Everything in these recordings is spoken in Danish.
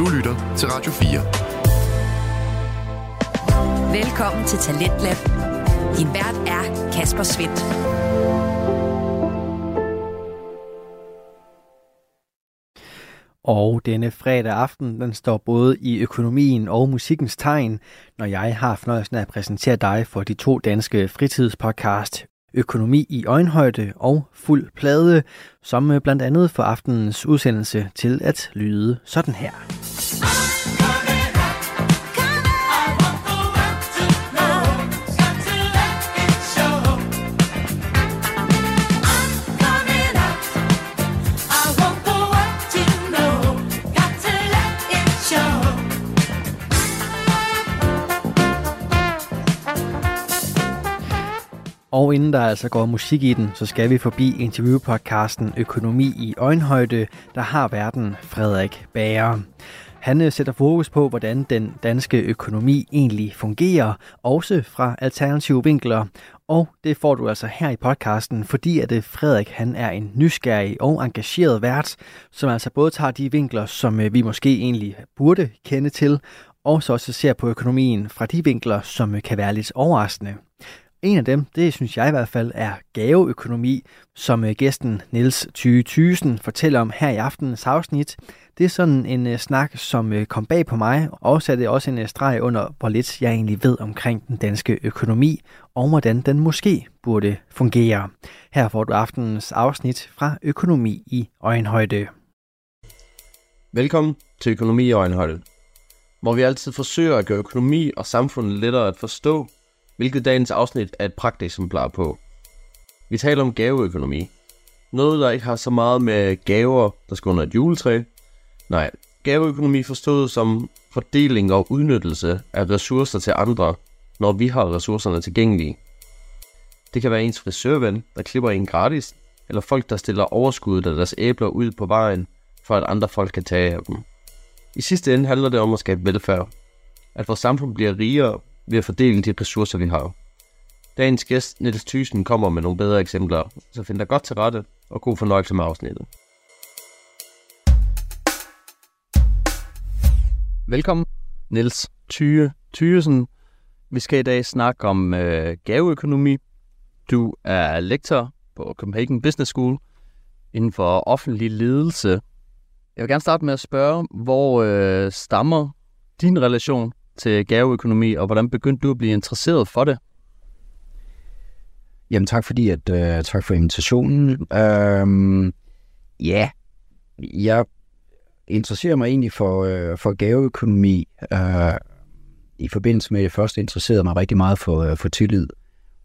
Du lytter til Radio 4. Velkommen til Talentlab. Din vært er Kasper Svendt. Og denne fredag aften, den står både i økonomien og musikkens tegn, når jeg har fornøjelsen af at præsentere dig for de to danske fritidspodcast Økonomi i øjenhøjde og Fuld Plade, som øh, blandt andet får aftenens udsendelse til at lyde sådan her. Og inden der altså går musik i den, så skal vi forbi interviewpodcasten Økonomi i øjenhøjde, der har verden Frederik Bager. Han øh, sætter fokus på, hvordan den danske økonomi egentlig fungerer, også fra alternative vinkler. Og det får du altså her i podcasten, fordi at øh, Frederik han er en nysgerrig og engageret vært, som altså både tager de vinkler, som øh, vi måske egentlig burde kende til, og så også ser på økonomien fra de vinkler, som kan være lidt overraskende. En af dem, det synes jeg i hvert fald, er gaveøkonomi, som øh, gæsten Niels Thyge Thysen fortæller om her i aftenens afsnit. Det er sådan en øh, snak, som øh, kom bag på mig, og satte også en streg under, hvor lidt jeg egentlig ved omkring den danske økonomi, og hvordan den måske burde fungere. Her får du aftenens afsnit fra Økonomi i Øjenhøjde. Velkommen til Økonomi i Øjenhøjde, hvor vi altid forsøger at gøre økonomi og samfundet lettere at forstå hvilket dagens afsnit er et pragteksemplar på. Vi taler om gaveøkonomi. Noget, der ikke har så meget med gaver, der skal under et juletræ. Nej, gaveøkonomi forstået som fordeling og udnyttelse af ressourcer til andre, når vi har ressourcerne tilgængelige. Det kan være ens frisørven, der klipper en gratis, eller folk, der stiller overskuddet af deres æbler ud på vejen, for at andre folk kan tage af dem. I sidste ende handler det om at skabe velfærd. At vores samfund bliver rigere ved at fordele de ressourcer, vi har. Dagens gæst, Niels Thyssen, kommer med nogle bedre eksempler, så find dig godt til rette og god fornøjelse med afsnittet. Velkommen, Niels Thyge Thysen. Vi skal i dag snakke om øh, gaveøkonomi. Du er lektor på Copenhagen Business School inden for offentlig ledelse. Jeg vil gerne starte med at spørge, hvor øh, stammer din relation til gaveøkonomi, og hvordan begyndte du at blive interesseret for det? Jamen tak fordi, at uh, tak for invitationen. Uh, ja, jeg interesserer mig egentlig for, uh, for gaveøkonomi. Uh, I forbindelse med, at jeg først interesserede mig rigtig meget for, uh, for tillid.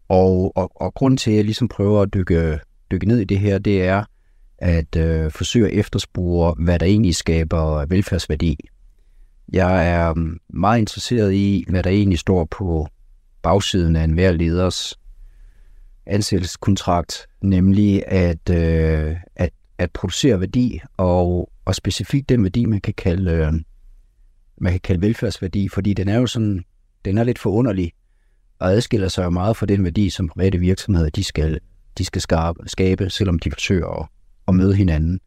Og, og, og grunden til, at jeg ligesom prøver at dykke, dykke ned i det her, det er at uh, forsøge at efterspore, hvad der egentlig skaber velfærdsværdi. Jeg er mm, meget interesseret i, hvad der egentlig står på bagsiden af enhver leders ansættelseskontrakt, nemlig at, øh, at, at producere værdi, og, og specifikt den værdi, man kan kalde, øh, man kan kalde velfærdsværdi, fordi den er jo sådan, den er lidt forunderlig, og adskiller sig jo meget fra den værdi, som private virksomheder de skal, de skal skabe, skabe, selvom de forsøger at, at møde hinanden.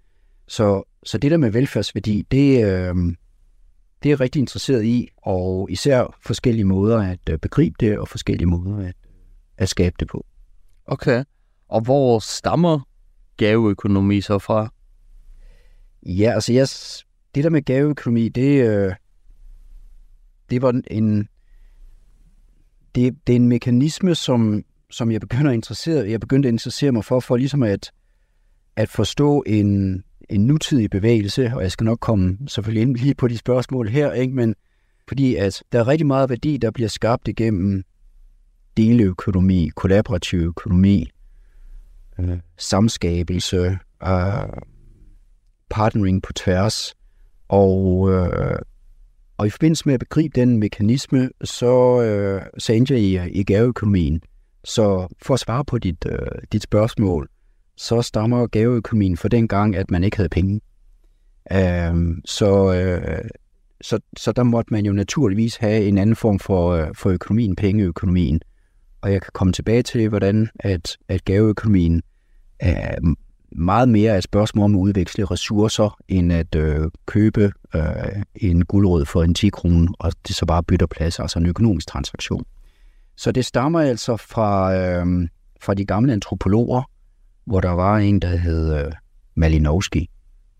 Så, så det der med velfærdsværdi, det, øh, det er jeg rigtig interesseret i, og især forskellige måder at øh, begribe det, og forskellige måder at, at skabe det på. Okay. Og hvor stammer gaveøkonomi så fra? Ja, altså jeg, det der med gaveøkonomi, det, øh, det var en, det, det er en mekanisme, som, som jeg begynder at interessere, jeg begyndte at interessere mig for, for ligesom at, at forstå en, en nutidig bevægelse, og jeg skal nok komme selvfølgelig ind lige på de spørgsmål her, ikke? men fordi at der er rigtig meget værdi, der bliver skabt igennem deleøkonomi, kollaborativ økonomi, øh, samskabelse, øh, partnering på tværs, og, øh, og i forbindelse med at begribe den mekanisme, så, øh, så endte jeg i, i gaveøkonomien. Så for at svare på dit, øh, dit spørgsmål, så stammer gaveøkonomien for den gang, at man ikke havde penge. Øh, så, øh, så, så der måtte man jo naturligvis have en anden form for, øh, for økonomien, pengeøkonomien. Og jeg kan komme tilbage til, hvordan at, at gaveøkonomien er meget mere et spørgsmål om at udveksle ressourcer, end at øh, købe øh, en guldråd for en 10 kroner, og det så bare bytter plads, altså en økonomisk transaktion. Så det stammer altså fra, øh, fra de gamle antropologer, hvor der var en, der hed øh, Malinowski,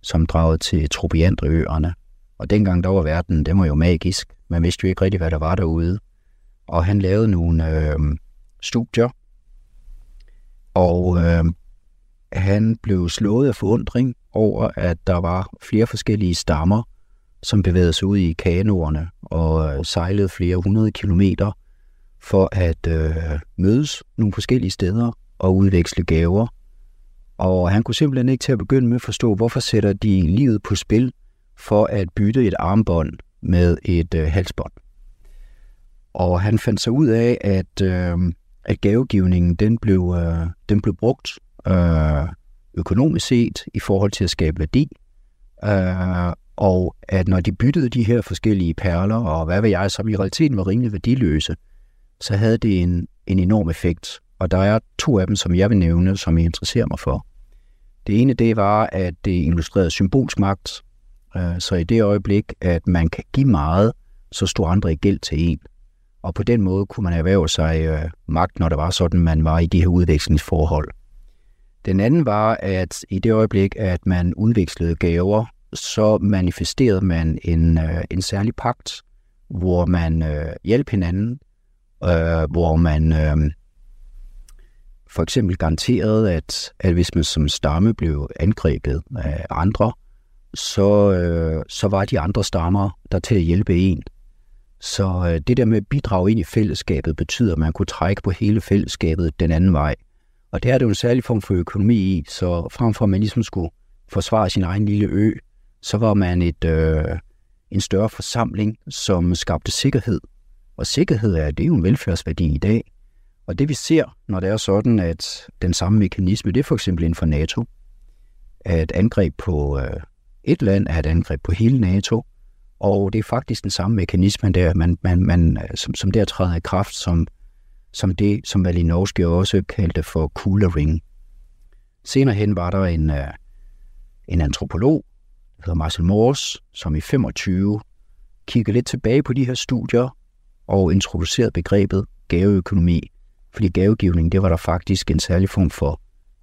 som dragede til Tropiandreøerne. Og dengang der var verden, det var jo magisk. Man vidste jo ikke rigtig, hvad der var derude. Og han lavede nogle øh, studier, og øh, han blev slået af forundring over, at der var flere forskellige stammer, som bevægede sig ud i kanoerne og øh, sejlede flere hundrede kilometer for at øh, mødes nogle forskellige steder og udveksle gaver. Og han kunne simpelthen ikke til at begynde med at forstå, hvorfor sætter de livet på spil for at bytte et armbånd med et øh, halsbånd. Og han fandt sig ud af, at, øh, at gavegivningen den blev, øh, den blev brugt øh, økonomisk set i forhold til at skabe værdi. Øh, og at når de byttede de her forskellige perler, og hvad ved jeg, som i realiteten var rimelig værdiløse, så havde det en, en enorm effekt. Og der er to af dem, som jeg vil nævne, som jeg interesserer mig for. Det ene, det var, at det illustrerede symbolsk magt. Øh, så i det øjeblik, at man kan give meget, så stod andre i gæld til en. Og på den måde kunne man erhverve sig øh, magt, når det var sådan, man var i de her udvekslingsforhold. Den anden var, at i det øjeblik, at man udvekslede gaver, så manifesterede man en, øh, en særlig pagt, hvor man øh, hjalp hinanden, øh, hvor man øh, for eksempel garanterede, at, at hvis man som stamme blev angrebet af andre, så, øh, så var de andre stammer der til at hjælpe en. Så øh, det der med at bidrage ind i fællesskabet betyder, at man kunne trække på hele fællesskabet den anden vej. Og det er det jo en særlig form for økonomi i, så frem for at man ligesom skulle forsvare sin egen lille ø, så var man et, øh, en større forsamling, som skabte sikkerhed. Og sikkerhed er, det er jo en velfærdsværdi i dag. Og det vi ser, når det er sådan, at den samme mekanisme, det er for eksempel inden for NATO, at angreb på øh, et land er et angreb på hele NATO, og det er faktisk den samme mekanisme der, man, man, man, øh, som, som der træder i kraft, som, som det, som Malinowski også kaldte for coolering. Senere hen var der en, øh, en antropolog, der hedder Marcel Morse, som i 25 kiggede lidt tilbage på de her studier og introducerede begrebet gaveøkonomi, fordi gavegivning, det var der faktisk en særlig form for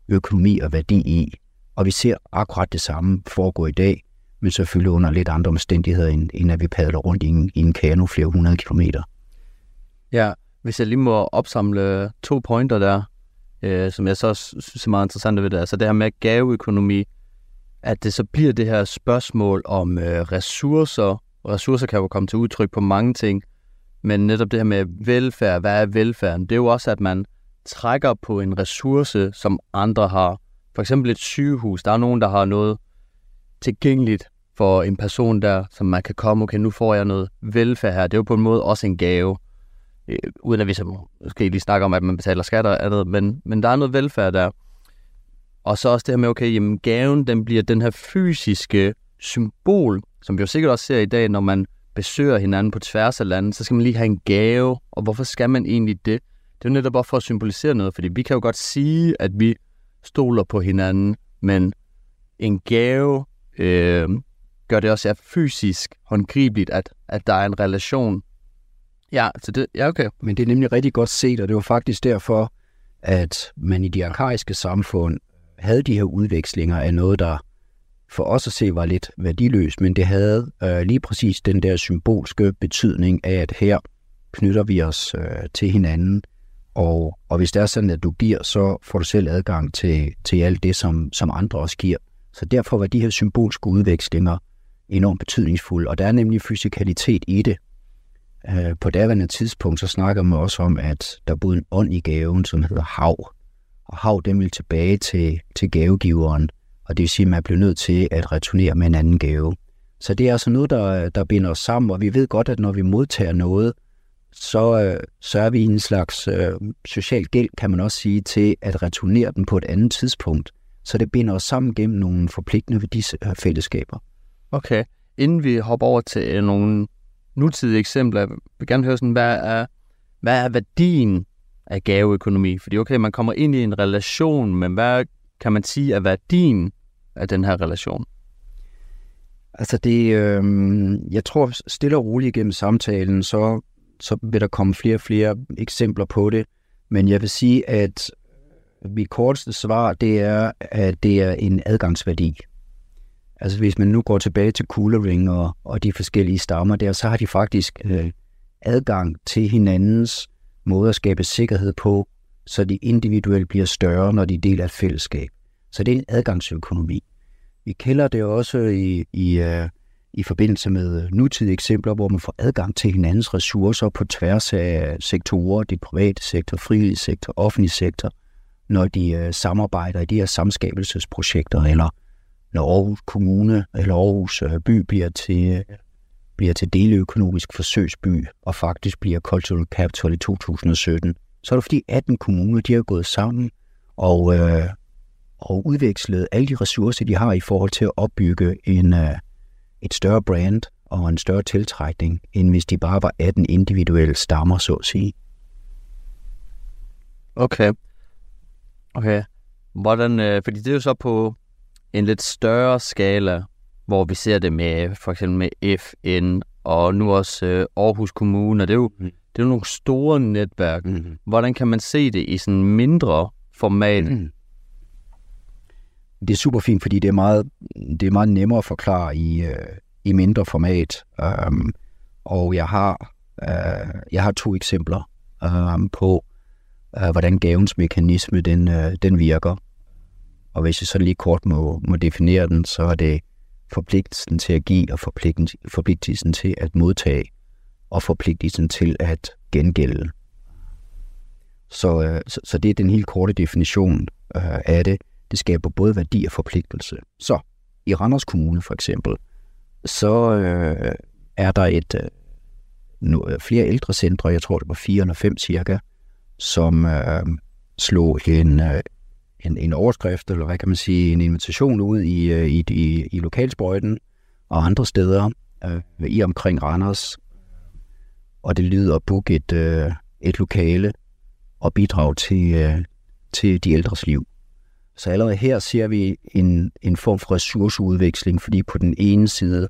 økonomi og værdi i. Og vi ser akkurat det samme foregå i dag, men selvfølgelig under lidt andre omstændigheder, end, end at vi padler rundt i en, i en kano flere hundrede kilometer. Ja, hvis jeg lige må opsamle to pointer der, øh, som jeg så synes er meget interessant ved det, altså det her med gaveøkonomi, at det så bliver det her spørgsmål om øh, ressourcer. Ressourcer kan jo komme til udtryk på mange ting, men netop det her med velfærd, hvad er velfærden? Det er jo også, at man trækker på en ressource, som andre har. For eksempel et sygehus. Der er nogen, der har noget tilgængeligt for en person der, som man kan komme, okay, nu får jeg noget velfærd her. Det er jo på en måde også en gave. Øh, uden at vi så måske lige snakker om, at man betaler skatter og andet, men, men der er noget velfærd der. Og så også det her med, okay, jamen gaven, den bliver den her fysiske symbol, som vi jo sikkert også ser i dag, når man besøger hinanden på tværs af landet, så skal man lige have en gave. Og hvorfor skal man egentlig det? Det er jo netop bare for at symbolisere noget, fordi vi kan jo godt sige, at vi stoler på hinanden, men en gave øh, gør det også ja, fysisk håndgribeligt, at, at der er en relation. Ja, så det, ja, okay. Men det er nemlig rigtig godt set, og det var faktisk derfor, at man i de arkaiske samfund havde de her udvekslinger af noget, der for os at se var lidt værdiløst, men det havde øh, lige præcis den der symbolske betydning af, at her knytter vi os øh, til hinanden, og, og hvis det er sådan, at du giver, så får du selv adgang til, til alt det, som, som andre også giver. Så derfor var de her symbolske udvekslinger enormt betydningsfulde, og der er nemlig fysikalitet i det. Øh, på daværende tidspunkt, så snakker man også om, at der boede en ånd i gaven, som hedder hav. Og hav, den vil tilbage til, til gavegiveren, og det vil sige, at man bliver nødt til at returnere med en anden gave. Så det er altså noget, der, der binder os sammen, og vi ved godt, at når vi modtager noget, så, øh, så er vi en slags øh, social gæld, kan man også sige, til at returnere den på et andet tidspunkt. Så det binder os sammen gennem nogle forpligtende værdifællesskaber. Okay. Inden vi hopper over til øh, nogle nutidige eksempler, jeg vil gerne høre sådan, hvad er, hvad er værdien af gaveøkonomi? Fordi okay, man kommer ind i en relation, men hvad kan man sige er værdien af den her relation? Altså det, øh, jeg tror stille og roligt gennem samtalen, så, så vil der komme flere og flere eksempler på det. Men jeg vil sige, at mit korteste svar, det er, at det er en adgangsværdi. Altså hvis man nu går tilbage til coolering og, og de forskellige stammer der, så har de faktisk øh, adgang til hinandens måde at skabe sikkerhed på, så de individuelt bliver større, når de er del af et fællesskab. Så det er en adgangsøkonomi. Vi kender det også i, i, uh, i forbindelse med nutidige eksempler, hvor man får adgang til hinandens ressourcer på tværs af sektorer, det private sektor, frivillige sektor, offentlig sektor, når de uh, samarbejder i de her samskabelsesprojekter, eller når Aarhus Kommune eller Aarhus uh, by bliver til, bliver til deleøkonomisk forsøgsby og faktisk bliver Cultural Capital i 2017, så er det fordi 18 kommuner de har gået sammen og, uh, og udvekslet alle de ressourcer, de har i forhold til at opbygge en, uh, et større brand og en større tiltrækning, end hvis de bare var 18 individuelle stammer, så at sige. Okay. Okay. Hvordan, øh, fordi det er jo så på en lidt større skala, hvor vi ser det med for eksempel med FN og nu også øh, Aarhus Kommune, og det er jo, mm. Det er nogle store netværk. Mm. Hvordan kan man se det i sådan mindre format? Mm. Det er super fint, fordi det er meget, det er meget nemmere at forklare i, øh, i mindre format. Um, og jeg har, uh, jeg har to eksempler um, på, uh, hvordan gavens mekanisme den, uh, den virker. Og hvis jeg så lige kort må, må definere den, så er det forpligtelsen til at give og forpligtelsen til at modtage og forpligtelsen til at gengælde. Så, øh, så, så det er den helt korte definition øh, af det. Det skaber både værdi og forpligtelse. Så i Randers Kommune for eksempel, så øh, er der et øh, nu, øh, flere ældre centre, jeg tror det var fire eller fem cirka, som øh, slog en, øh, en, en overskrift, eller hvad kan man sige, en invitation ud i, øh, i, i, i lokalsprøjten og andre steder øh, i omkring Randers. Og det lyder at booke et, øh, et lokale og bidrage til, øh, til de ældres liv. Så allerede her ser vi en, en form for ressourceudveksling, fordi på den ene side,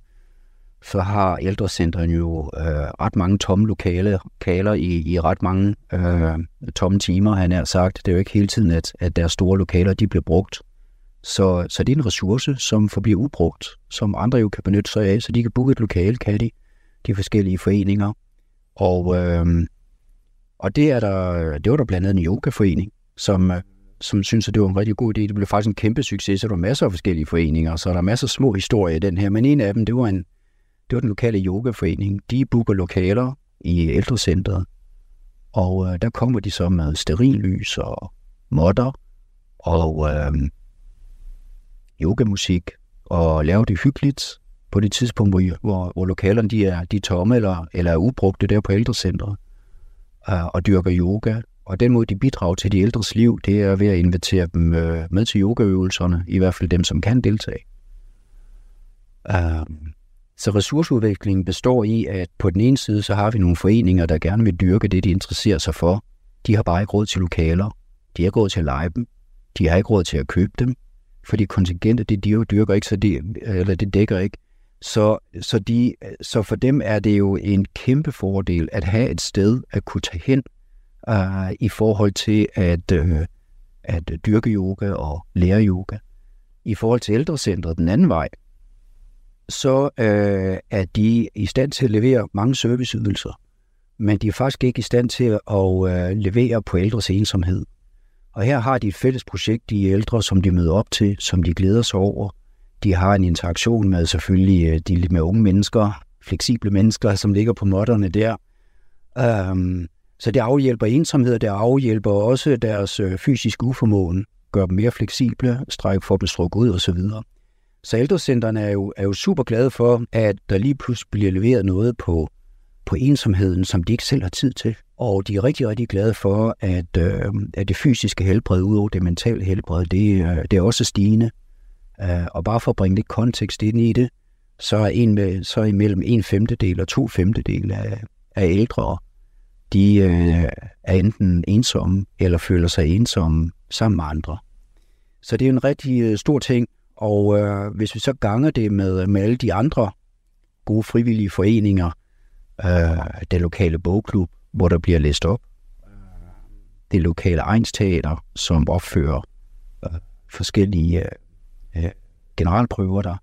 så har ældrecentren jo øh, ret mange tomme lokale kaler i, i ret mange øh, tomme timer, han har sagt. Det er jo ikke hele tiden, at, at deres store lokaler de bliver brugt. Så, så det er en ressource, som forbliver ubrugt, som andre jo kan benytte sig af, så de kan booke et lokale, kan de, de forskellige foreninger. Og, øh, og det, er der, det var der blandt andet en yogaforening, som, øh, som synes, at det var en rigtig god idé. Det blev faktisk en kæmpe succes, så der var masser af forskellige foreninger, så der er masser af små historier i den her. Men en af dem, det var, en, det var den lokale yogaforening. De booker lokaler i ældrecentret, og øh, der kommer de så med sterillys og modder og øh, yogamusik og laver det hyggeligt på det tidspunkt, hvor, hvor, hvor lokalerne de er, de er tomme eller, eller er ubrugte der på ældrecentret, øh, og dyrker yoga og den måde, de bidrager til de ældres liv, det er ved at invitere dem øh, med til yogaøvelserne, i hvert fald dem, som kan deltage. Uh, så ressourceudviklingen består i, at på den ene side, så har vi nogle foreninger, der gerne vil dyrke det, de interesserer sig for. De har bare ikke råd til lokaler. De har ikke råd til at lege dem. De har ikke råd til at købe dem. Fordi kontingentet, det de jo dyrker ikke, så de, øh, eller det dækker ikke. Så, så, de, så for dem er det jo en kæmpe fordel at have et sted at kunne tage hen uh, i forhold til at, uh, at dyrke yoga og lære yoga. I forhold til ældrecentret den anden vej, så uh, er de i stand til at levere mange serviceydelser, men de er faktisk ikke i stand til at uh, levere på ældres ensomhed. Og her har de et fælles projekt, de ældre, som de møder op til, som de glæder sig over. De har en interaktion med selvfølgelig øh, de lidt unge mennesker, fleksible mennesker, som ligger på modderne der. Um, så det afhjælper ensomhed, det afhjælper også deres øh, fysiske uformåen, gør dem mere fleksible, stræk for dem strukket ud osv. Så ældrecenterne er jo, er jo super glade for, at der lige pludselig bliver leveret noget på, på ensomheden, som de ikke selv har tid til. Og de er rigtig, rigtig glade for, at, øh, at det fysiske helbred udover det mentale helbred, det, øh, det er også stigende. Øh, og bare for at bringe lidt kontekst ind i det, så er, en med, så er imellem en femtedel og to femtedel af, af ældre de øh, er enten ensomme eller føler sig ensomme sammen med andre. Så det er en rigtig øh, stor ting, og øh, hvis vi så ganger det med, med alle de andre gode frivillige foreninger, øh, den lokale bogklub, hvor der bliver læst op, det lokale egensteater, som opfører øh, forskellige øh, generalprøver der,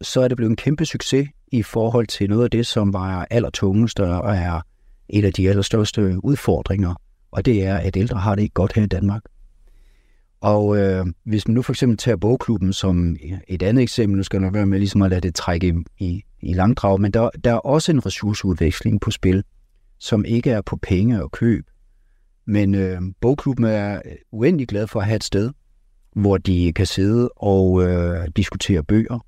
så er det blevet en kæmpe succes i forhold til noget af det, som var allertungest og er en af de allerstørste udfordringer, og det er, at ældre har det ikke godt her i Danmark. Og øh, hvis man nu for eksempel tager bogklubben som et andet eksempel, nu skal jeg være med ligesom at lade det trække i, i, i langdrag, men der, der er også en ressourceudveksling på spil, som ikke er på penge og køb. Men øh, bogklubben er uendelig glad for at have et sted, hvor de kan sidde og øh, diskutere bøger.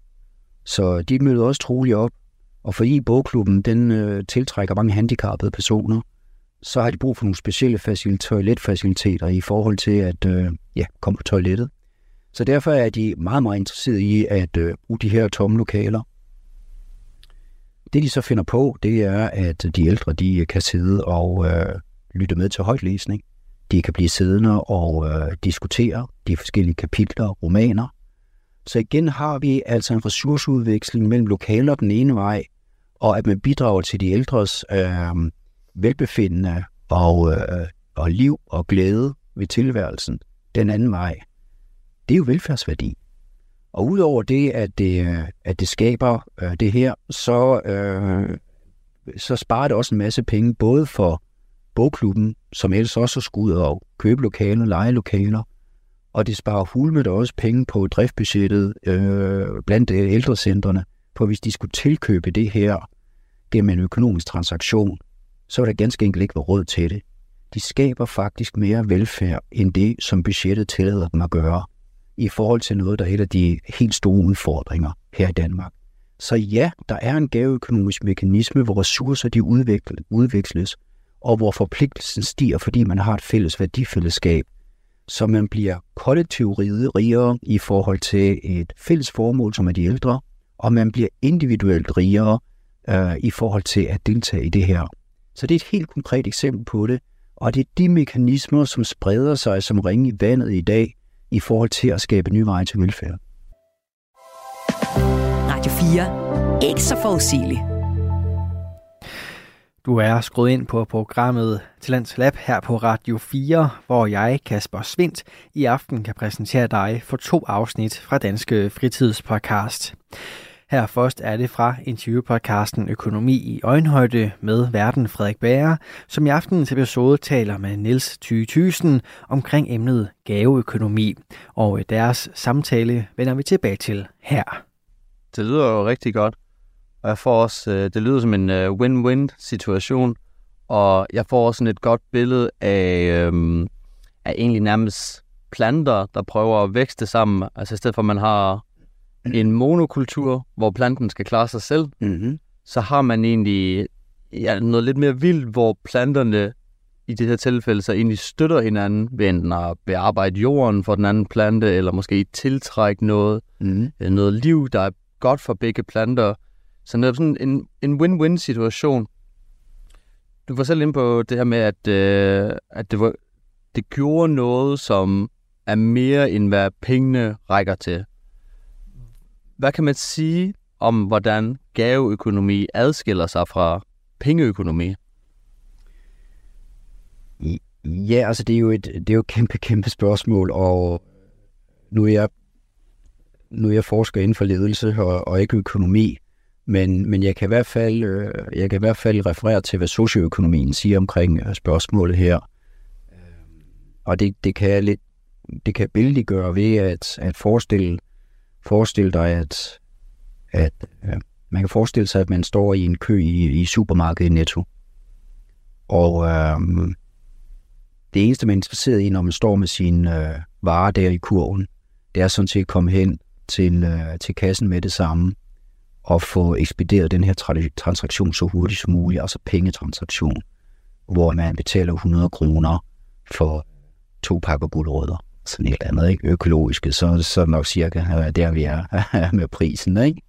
Så de møder også troligt op. Og fordi bogklubben den øh, tiltrækker mange handicappede personer, så har de brug for nogle specielle toiletfaciliteter i forhold til at øh, ja, komme på toilettet. Så derfor er de meget, meget interesserede i at øh, bruge de her tomme lokaler. Det de så finder på, det er, at de ældre de kan sidde og øh, lytte med til højtlæsning. De kan blive siddende og øh, diskutere de forskellige kapitler, romaner. Så igen har vi altså en ressourceudveksling mellem lokaler den ene vej, og at man bidrager til de ældres øh, velbefindende og, øh, og liv og glæde ved tilværelsen den anden vej. Det er jo velfærdsværdi. Og udover det, at det, øh, at det skaber øh, det her, så, øh, så sparer det også en masse penge, både for bogklubben, som ellers også skulle ud og købe lokaler, lege lokaler, og det sparer hulmet også penge på driftsbudgettet øh, blandt øh, ældrecentrene, for hvis de skulle tilkøbe det her gennem en økonomisk transaktion, så er der ganske enkelt ikke råd til det. De skaber faktisk mere velfærd end det, som budgettet tillader dem at gøre, i forhold til noget, der er et af de helt store udfordringer her i Danmark. Så ja, der er en gaveøkonomisk mekanisme, hvor ressourcer de udveksles, og hvor forpligtelsen stiger, fordi man har et fælles værdifællesskab, så man bliver kollektivt rigere i forhold til et fælles formål, som er de ældre, og man bliver individuelt rigere øh, i forhold til at deltage i det her. Så det er et helt konkret eksempel på det, og det er de mekanismer, som spreder sig som ringe i vandet i dag i forhold til at skabe nye veje til velfærd. Radio 4. Ikke så forudsigeligt. Du er skruet ind på programmet Talents Lab her på Radio 4, hvor jeg, Kasper Svindt, i aften kan præsentere dig for to afsnit fra Danske Fritidspodcast. Her først er det fra interviewpodcasten Økonomi i øjenhøjde med verden Frederik Bager, som i aftenens episode taler med Niels Thy Thysen omkring emnet gaveøkonomi. Og deres samtale vender vi tilbage til her. Det lyder jo rigtig godt. Og jeg får også, øh, det lyder som en øh, win-win situation, og jeg får også et godt billede af, øhm, af egentlig nærmest planter, der prøver at vækste sammen. Altså i stedet for, at man har en monokultur, hvor planten skal klare sig selv, mm-hmm. så har man egentlig ja, noget lidt mere vildt, hvor planterne i det her tilfælde så egentlig støtter hinanden ved enten at bearbejde jorden for den anden plante, eller måske tiltrække noget, mm-hmm. noget liv, der er godt for begge planter. Så det er sådan en, en win-win situation. Du var selv inde på det her med, at, øh, at det, var, det gjorde noget, som er mere end hvad pengene rækker til. Hvad kan man sige om, hvordan gaveøkonomi adskiller sig fra pengeøkonomi? Ja, altså det er jo et, det er jo et kæmpe, kæmpe spørgsmål, og nu er jeg, nu er jeg forsker inden for ledelse og, og ikke økonomi, men, men jeg, kan i hvert fald, øh, jeg kan i hvert fald referere til, hvad socioøkonomien siger omkring øh, spørgsmålet her. Og det, det kan jeg lidt, det kan billedliggøre ved at, at forestille Forestil dig, at, at ja, man kan forestille sig, at man står i en kø i, i supermarkedet Netto. Og øhm, det eneste, man er interesseret i, når man står med sine øh, varer der i kurven, det er sådan set at komme hen til, øh, til kassen med det samme at få ekspederet den her transaktion så hurtigt som muligt, altså pengetransaktion, hvor man betaler 100 kroner for to pakker guldrødder sådan et eller andet, ikke? økologiske, så, så nok cirka øh, der, vi er med prisen. Ikke?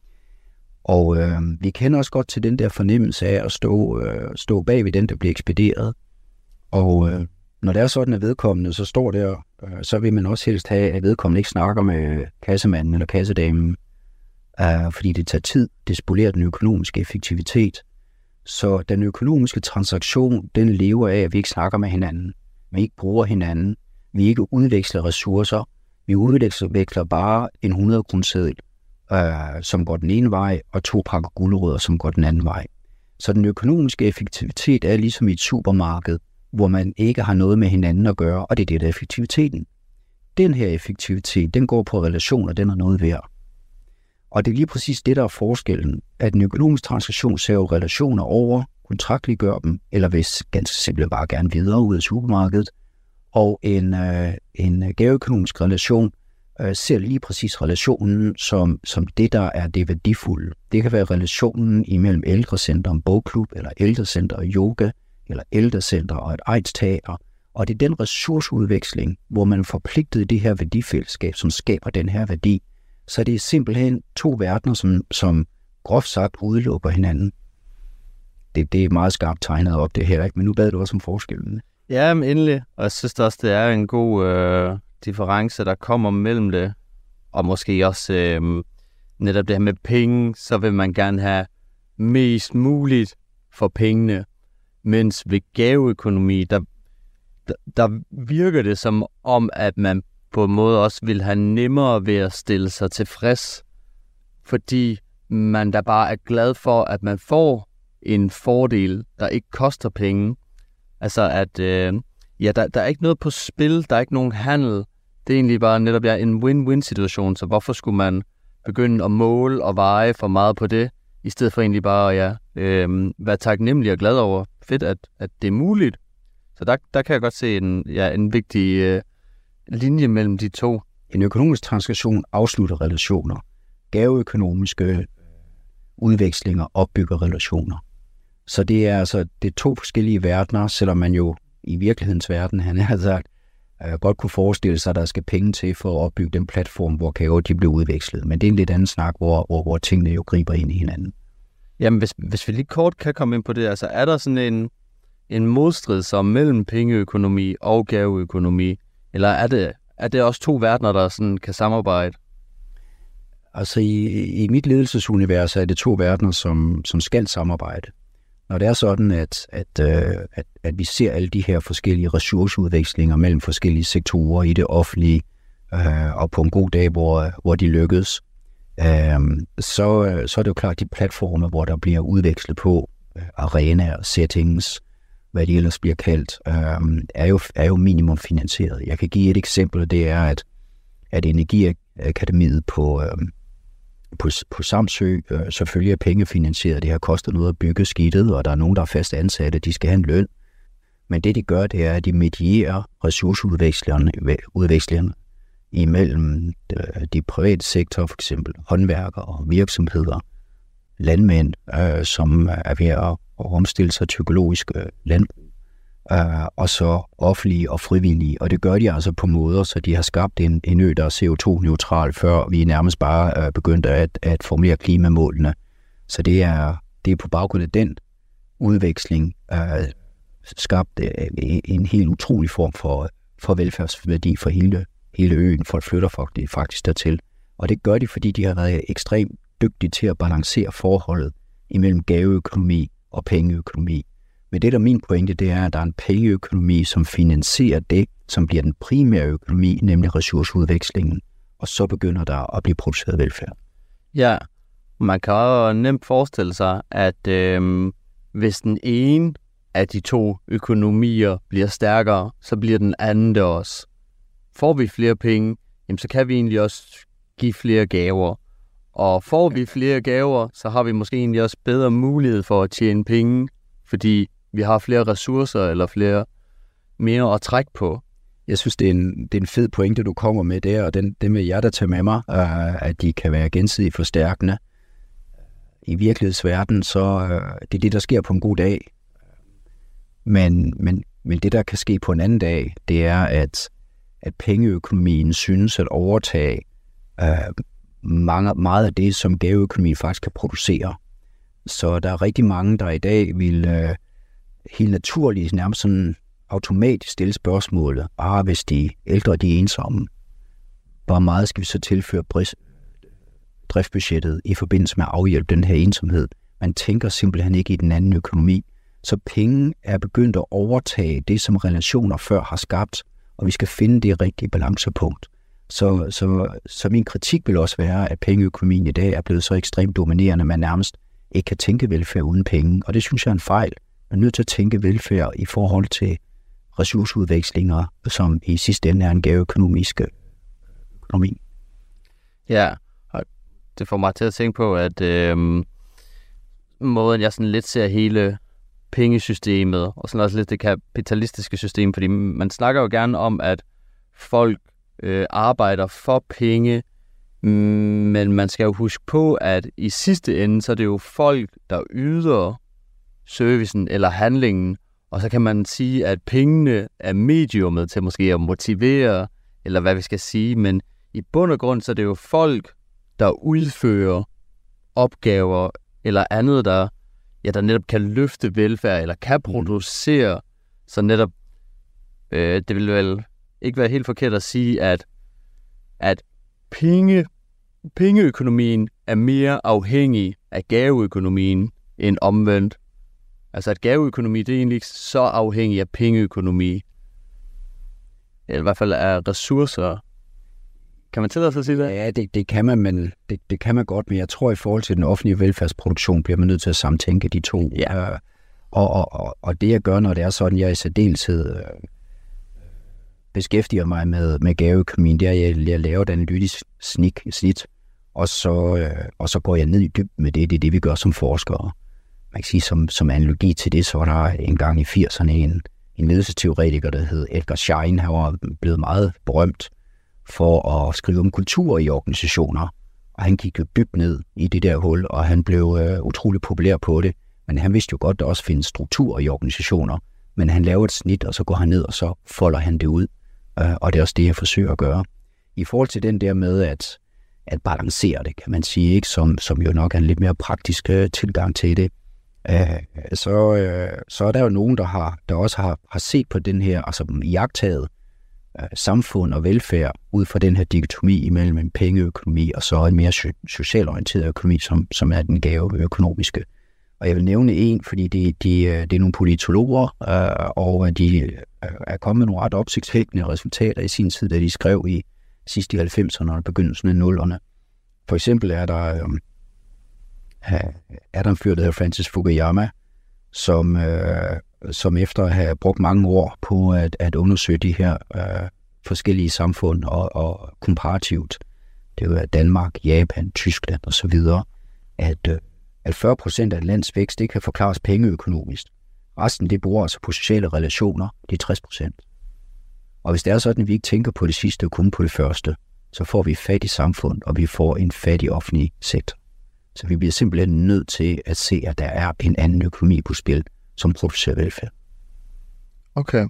Og øh, vi kender også godt til den der fornemmelse af at stå, øh, stå bag ved den, der bliver ekspederet. Og øh, når det er sådan, at vedkommende så står der, øh, så vil man også helst have, at vedkommende ikke snakker med kassemanden eller kassedamen, øh, fordi det tager tid, det spolerer den økonomiske effektivitet. Så den økonomiske transaktion, den lever af, at vi ikke snakker med hinanden, vi ikke bruger hinanden, vi ikke udveksler ressourcer, vi udveksler bare en 100 kroner øh, som går den ene vej, og to pakker gulerødder, som går den anden vej. Så den økonomiske effektivitet er ligesom i et supermarked, hvor man ikke har noget med hinanden at gøre, og det er det, der er effektiviteten. Den her effektivitet, den går på relationer, den er noget værd. Og det er lige præcis det, der er forskellen, at en økonomisk transaktion ser relationer over, kontraktliggør dem, eller hvis ganske simpelt bare gerne videre ud af supermarkedet, og en, øh, en gaveøkonomisk relation øh, ser lige præcis relationen som, som det, der er det værdifulde. Det kan være relationen imellem ældrecenter og bogklub, eller ældrecenter og yoga, eller ældrecenter og et AIDS-teater. Og det er den ressourceudveksling, hvor man er forpligtet i det her værdifællesskab, som skaber den her værdi. Så det er simpelthen to verdener, som, som groft sagt udelukker hinanden. Det, det er meget skarpt tegnet op, det her, ikke? men nu bad du også om forskellen. Ja, men endelig. Og jeg synes også, det er en god øh, difference, der kommer mellem det. Og måske også øh, netop det her med penge, så vil man gerne have mest muligt for pengene. Mens ved gaveøkonomi, der, der, der virker det som om, at man på en måde også vil have nemmere ved at stille sig tilfreds, fordi man da bare er glad for, at man får en fordel, der ikke koster penge. Altså at, øh, ja, der, der er ikke noget på spil, der er ikke nogen handel. Det er egentlig bare netop ja, en win-win situation, så hvorfor skulle man begynde at måle og veje for meget på det, i stedet for egentlig bare at ja, øh, være taknemmelig og glad over, fedt, at, at det er muligt. Så der, der kan jeg godt se en, ja, en vigtig øh, linje mellem de to. En økonomisk transaktion afslutter relationer. Gaveøkonomiske udvekslinger opbygger relationer. Så det er altså det er to forskellige verdener, selvom man jo i virkelighedens verden, han har sagt, øh, godt kunne forestille sig, at der skal penge til for at opbygge den platform, hvor gaver de bliver udvekslet. Men det er en lidt anden snak, hvor, hvor, hvor tingene jo griber ind i hinanden. Jamen, hvis, hvis vi lige kort kan komme ind på det, altså er der sådan en, en modstrid så mellem pengeøkonomi og gaveøkonomi, eller er det, er det også to verdener, der sådan kan samarbejde? Altså i, i mit ledelsesunivers er det to verdener, som, som skal samarbejde. Når det er sådan, at, at, øh, at, at vi ser alle de her forskellige ressourceudvekslinger mellem forskellige sektorer i det offentlige, øh, og på en god dag, hvor, hvor de lykkes, øh, så, så er det jo klart de platforme, hvor der bliver udvekslet på øh, arenaer, settings, hvad de ellers bliver kaldt, øh, er, jo, er jo minimum finansieret. Jeg kan give et eksempel, det er, at, at Energiakademiet på, øh, på, på Samsø øh, selvfølgelig er pengefinansieret. Det har kostet noget at bygge skidtet, og der er nogen, der er fast ansatte, de skal have en løn. Men det, de gør, det er, at de medierer ressourceudvekslerne udvekslerne imellem øh, de private sektor, for eksempel håndværkere og virksomheder, landmænd, øh, som er ved at, omstille sig til økologisk øh, landbrug, øh, og så offentlige og frivillige. Og det gør de altså på måder, så de har skabt en, en ø, der er CO2-neutral, før vi nærmest bare øh, begyndte at, at formulere klimamålene. Så det er, det er på baggrund af den udveksling øh, skabt øh, en helt utrolig form for, for velfærdsværdi for hele, hele øen. Folk flytter faktisk, faktisk dertil. Og det gør de, fordi de har været ekstremt dygtig til at balancere forholdet imellem gaveøkonomi og pengeøkonomi. Men det, der er min pointe, det er, at der er en pengeøkonomi, som finansierer det, som bliver den primære økonomi, nemlig ressourceudvekslingen. Og så begynder der at blive produceret velfærd. Ja, man kan jo nemt forestille sig, at øh, hvis den ene af de to økonomier bliver stærkere, så bliver den anden det også. Får vi flere penge, jamen, så kan vi egentlig også give flere gaver. Og får vi flere gaver, så har vi måske egentlig også bedre mulighed for at tjene penge, fordi vi har flere ressourcer eller flere mere at trække på. Jeg synes, det er en, det er en fed pointe, du kommer med der, og den, det med jeg der tager med mig, uh, at de kan være gensidigt forstærkende. I virkelighedsverdenen, så uh, det er det, der sker på en god dag. Men, men, men det, der kan ske på en anden dag, det er, at, at pengeøkonomien synes at overtage uh, mange, meget af det, som gaveøkonomien faktisk kan producere. Så der er rigtig mange, der i dag vil øh, helt naturligt, nærmest sådan automatisk stille spørgsmålet, ah, hvis de ældre de er ensomme, hvor meget skal vi så tilføre driftbudgettet i forbindelse med at afhjælpe den her ensomhed? Man tænker simpelthen ikke i den anden økonomi. Så penge er begyndt at overtage det, som relationer før har skabt, og vi skal finde det rigtige balancepunkt. Så, så, så min kritik vil også være, at pengeøkonomien i dag er blevet så ekstremt dominerende, at man nærmest ikke kan tænke velfærd uden penge. Og det synes jeg er en fejl. Man er nødt til at tænke velfærd i forhold til ressourceudvekslinger, som i sidste ende er en gaveøkonomisk øh, økonomi. Ja, og det får mig til at tænke på, at øh, måden jeg sådan lidt ser hele pengesystemet, og sådan også lidt det kapitalistiske system, fordi man snakker jo gerne om, at folk øh, arbejder for penge, men man skal jo huske på, at i sidste ende, så er det jo folk, der yder servicen eller handlingen, og så kan man sige, at pengene er mediumet til måske at motivere, eller hvad vi skal sige, men i bund og grund, så er det jo folk, der udfører opgaver eller andet, der, ja, der netop kan løfte velfærd, eller kan producere, så netop, øh, det vil vel ikke være helt forkert at sige, at, at penge, pengeøkonomien er mere afhængig af gaveøkonomien end omvendt. Altså at gaveøkonomi, det er egentlig ikke så afhængig af pengeøkonomi. Eller i hvert fald af ressourcer. Kan man tillade sig at sige det? Ja, det, det kan man, men det, det kan man godt, men jeg tror i forhold til den offentlige velfærdsproduktion, bliver man nødt til at samtænke de to. Ja. Øh, og, og, og, og det jeg gør, når det er sådan, jeg i særdeleshed øh, beskæftiger mig med, med gaveøkonomien, det er, at jeg, jeg laver et analytisk snik, snit, og så, øh, og så går jeg ned i dybden med det. Det er det, vi gør som forskere. Man kan sige, som, som analogi til det, så var der engang i 80'erne en, en ledelsesteoretiker, der hed Edgar Schein. Han var blevet meget berømt for at skrive om kultur i organisationer. Og han gik jo dybt ned i det der hul, og han blev øh, utrolig populær på det. Men han vidste jo godt, at der også findes struktur i organisationer. Men han laver et snit, og så går han ned, og så folder han det ud. Øh, og det er også det, jeg forsøger at gøre. I forhold til den der med at, at balancere det, kan man sige, ikke som, som jo nok er en lidt mere praktisk øh, tilgang til det, øh, så, øh, så er der jo nogen, der, har, der også har, har set på den her, altså jagttaget øh, samfund og velfærd ud fra den her dikotomi imellem en pengeøkonomi og så en mere socialorienteret økonomi, som, som er den gaveøkonomiske. Og jeg vil nævne en, fordi det, de, øh, det er nogle politologer, øh, og øh, de øh, er kommet med nogle ret opsigtsvækkende resultater i sin tid, da de skrev i sidste i 90'erne og begyndelsen af 0'erne. For eksempel er der, øh, er der en fyr, der hedder Francis Fukuyama, som, øh, som efter at have brugt mange år på at, at undersøge de her øh, forskellige samfund og, og komparativt, det er Danmark, Japan, Tyskland osv., at, øh, at 40 procent af et lands vækst, det kan forklares pengeøkonomisk. Resten, det bruger altså på sociale relationer, det er 60 procent. Og hvis det er sådan, at vi ikke tænker på det sidste og kun på det første, så får vi et fattigt samfund, og vi får en fattig offentlig sektor. Så vi bliver simpelthen nødt til at se, at der er en anden økonomi på spil, som producerer velfærd. Okay.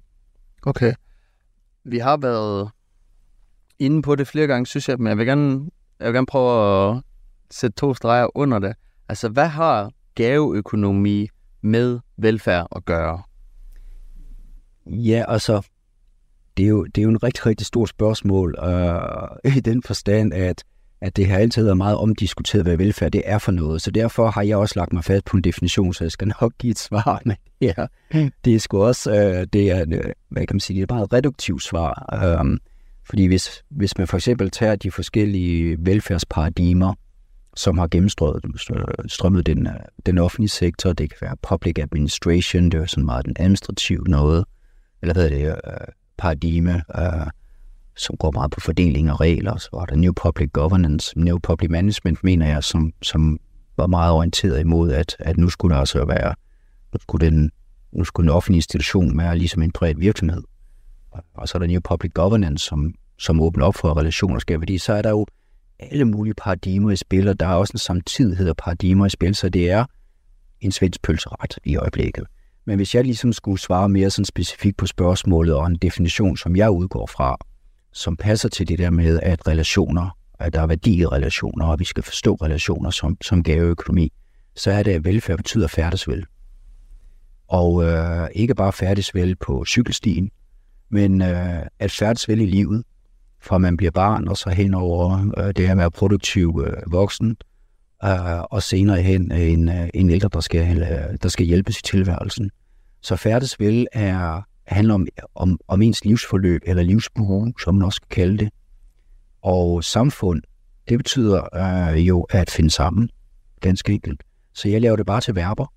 Okay. Vi har været inde på det flere gange, synes jeg, men jeg vil gerne, jeg vil gerne prøve at sætte to streger under det. Altså, hvad har gaveøkonomi med velfærd at gøre? Ja, altså, det er jo, det er jo en rigtig, rigtig stort spørgsmål, øh, i den forstand, at at det har altid været meget omdiskuteret, hvad velfærd det er for noget. Så derfor har jeg også lagt mig fast på en definition, så jeg skal nok give et svar. Men ja, det er sgu også, øh, det er, øh, hvad kan man sige, det er et meget reduktivt svar. Øh, fordi hvis, hvis man for eksempel tager de forskellige velfærdsparadigmer, som har gennemstrømmet øh, den, øh, den offentlige sektor, det kan være public administration, det er sådan meget den administrative noget, eller hvad er det, øh, paradigme, øh, som går meget på fordeling og regler. Så var der New Public Governance, New Public Management, mener jeg, som, som var meget orienteret imod, at, at nu skulle der altså være, nu skulle den, nu skulle den offentlige institution være ligesom en privat virksomhed. Og så er der New Public Governance, som, som åbner op for relationer, og skaber værdi. så er der jo alle mulige paradigmer i spil, og der er også en samtidighed af paradigmer i spil, så det er en svensk pølseret i øjeblikket. Men hvis jeg ligesom skulle svare mere sådan specifikt på spørgsmålet og en definition, som jeg udgår fra, som passer til det der med, at relationer, at der er værdi i relationer, og vi skal forstå relationer som, som gaveøkonomi, så er det, at velfærd betyder færdes vel. Og øh, ikke bare færdes vel på cykelstien, men øh, at færdes vel i livet, fra man bliver barn og så hen over øh, det at være produktiv øh, voksen, øh, og senere hen øh, en, øh, en ældre, der skal, øh, der skal hjælpes i tilværelsen. Så færdes vel er, handler om, om, om ens livsforløb, eller livsbue, som man også kan kalde det. Og samfund, det betyder øh, jo at finde sammen, ganske enkelt. Så jeg laver det bare til verber.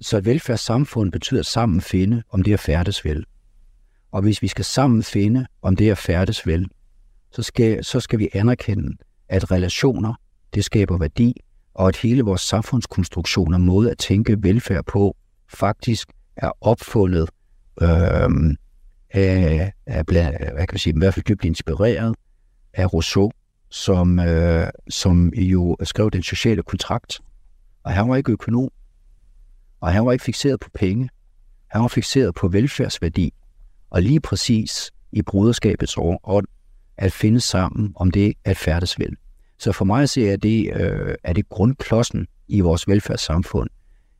Så et velfærdssamfund betyder sammen finde, om det er færdes vel. Og hvis vi skal sammen finde, om det er færdes vel, så skal, så skal vi anerkende, at relationer, det skaber værdi, og at hele vores samfundskonstruktion og måde at tænke velfærd på, faktisk er opfundet øh, af, af blandt, hvad kan man sige, i hvert fald dybt inspireret af Rousseau, som, øh, som jo skrev den sociale kontrakt. Og han var ikke økonom, og han var ikke fixeret på penge. Han var fixeret på velfærdsværdi. Og lige præcis i bruderskabets ånd, at finde sammen om det at færdes vel. Så for mig ser jeg, det, øh, er det grundklodsen i vores velfærdssamfund.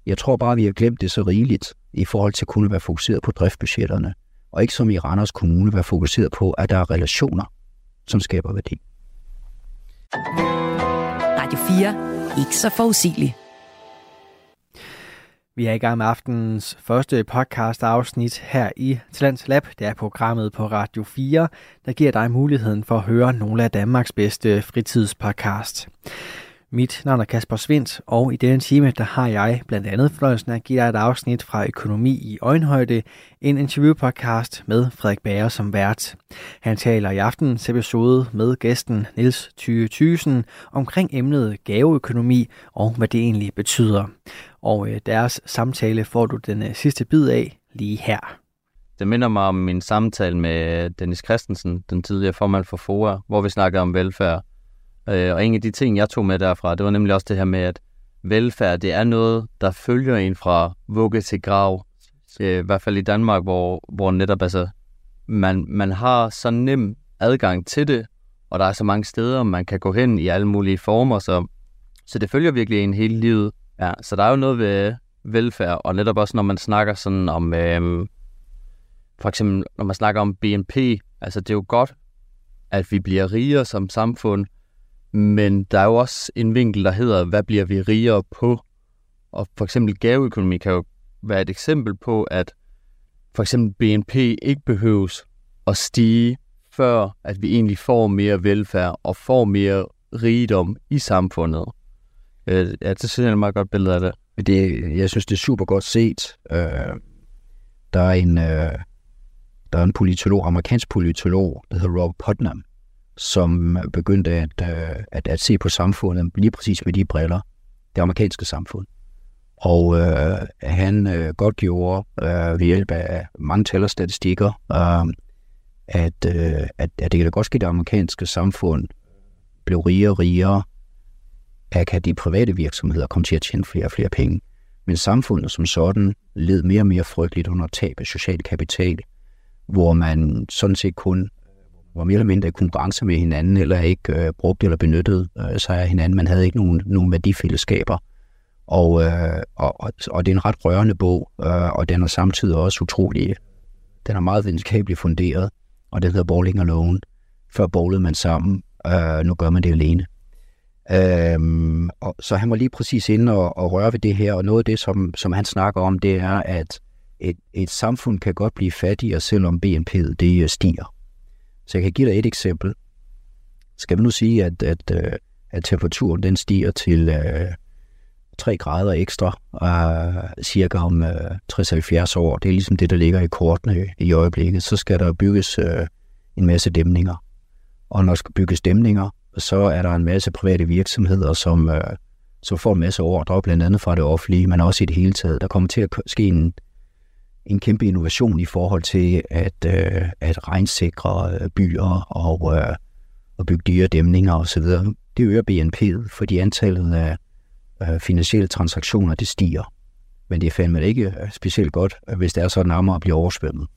Jeg tror bare, vi har glemt det så rigeligt i forhold til at kunne være fokuseret på driftbudgetterne, og ikke som i Randers Kommune være fokuseret på, at der er relationer, som skaber værdi. Radio 4. Ikke så forudsigeligt. Vi er i gang med aftenens første podcast afsnit her i Talents Lab. Det er programmet på Radio 4, der giver dig muligheden for at høre nogle af Danmarks bedste fritidspodcast. Mit navn er Kasper Svindt, og i denne time der har jeg blandt andet fornøjelsen at give dig et afsnit fra Økonomi i Øjenhøjde, en interviewpodcast med Frederik Bager som vært. Han taler i aftenens episode med gæsten Niels Thyge Thysen omkring emnet gaveøkonomi og hvad det egentlig betyder. Og øh, deres samtale får du den øh, sidste bid af lige her. Det minder mig om min samtale med Dennis Christensen, den tidligere formand for FOA, hvor vi snakkede om velfærd Øh, og en af de ting, jeg tog med derfra, det var nemlig også det her med, at velfærd, det er noget, der følger en fra vugge til grav. Øh, I hvert fald i Danmark, hvor, hvor netop altså, man, man har så nem adgang til det, og der er så mange steder, man kan gå hen i alle mulige former, så, så det følger virkelig en hele livet. Ja, så der er jo noget ved øh, velfærd, og netop også når man snakker sådan om, øh, for eksempel når man snakker om BNP, altså det er jo godt, at vi bliver rigere som samfund, men der er jo også en vinkel, der hedder, hvad bliver vi rigere på? Og for eksempel gaveøkonomi kan jo være et eksempel på, at for eksempel BNP ikke behøves at stige, før at vi egentlig får mere velfærd og får mere rigdom i samfundet. Øh, ja, det synes jeg er et meget godt billede af det. det jeg synes, det er super godt set. Øh, der er en, øh, der er en politolog, amerikansk politolog, der hedder Rob Putnam, som begyndte at, øh, at, at se på samfundet lige præcis med de briller, det amerikanske samfund. Og øh, han øh, godt gjorde øh, ved hjælp af mange tal og statistikker, øh, at, øh, at, at det kan da godt ske, at det amerikanske samfund blev rigere og rigere, at de private virksomheder kom til at tjene flere og flere penge. Men samfundet som sådan led mere og mere frygteligt under tab af social kapital, hvor man sådan set kun var mere eller mindre i konkurrence med hinanden, eller ikke øh, brugt eller benyttet øh, sig af hinanden. Man havde ikke nogen, nogen værdifællesskaber. Og, øh, og, og det er en ret rørende bog, øh, og den er samtidig også utrolig, den er meget videnskabeligt funderet, og den hedder Bowling Alone. Før bowlede man sammen, øh, nu gør man det alene. Øhm, og, så han var lige præcis inde og, og røre ved det her, og noget af det, som, som han snakker om, det er, at et, et samfund kan godt blive fattigere, selvom BNP'et det øh, stiger. Så jeg kan give dig et eksempel. Skal vi nu sige, at, at, øh, at temperaturen den stiger til øh, 3 grader ekstra øh, cirka om øh, 60-70 år. Det er ligesom det, der ligger i kortene i øjeblikket. Så skal der bygges øh, en masse dæmninger. Og når der skal bygges dæmninger, så er der en masse private virksomheder, som, øh, som får en masse ordre, blandt andet fra det offentlige, men også i det hele taget. Der kommer til at ske en, en kæmpe innovation i forhold til at, øh, at regnsikre øh, byer og, øh, og bygge dyre dæmninger osv. Det øger BNP'et, fordi antallet af øh, finansielle transaktioner det stiger. Men det er fandme ikke øh, specielt godt, øh, hvis det er så nærmere at blive oversvømmet.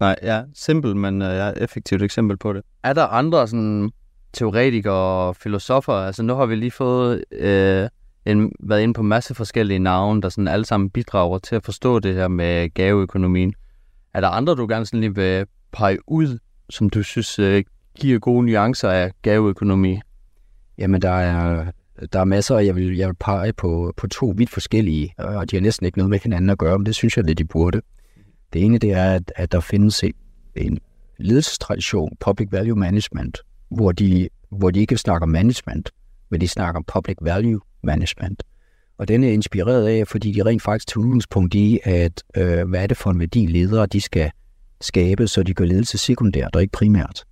Nej, ja, simpelt, men ja, effektivt eksempel på det. Er der andre sådan teoretikere og filosofer? Altså nu har vi lige fået øh, en, været inde på masse forskellige navne, der sådan alle sammen bidrager til at forstå det her med gaveøkonomien. Er der andre, du gerne sådan lige vil pege ud, som du synes øh, giver gode nuancer af gaveøkonomi? Jamen, der er, der er masser, jeg vil, jeg vil pege på, på to vidt forskellige, og de har næsten ikke noget med hinanden at gøre, men det synes jeg lidt, de burde. Det ene, det er, at, at der findes en, en ledelsestradition, public value management, hvor de, hvor de ikke snakker management, men de snakker public value management. Og den er inspireret af, fordi de rent faktisk tager udgangspunkt i, at øh, hvad er det for en værdi ledere, de skal skabe, så de gør ledelse sekundært og ikke primært.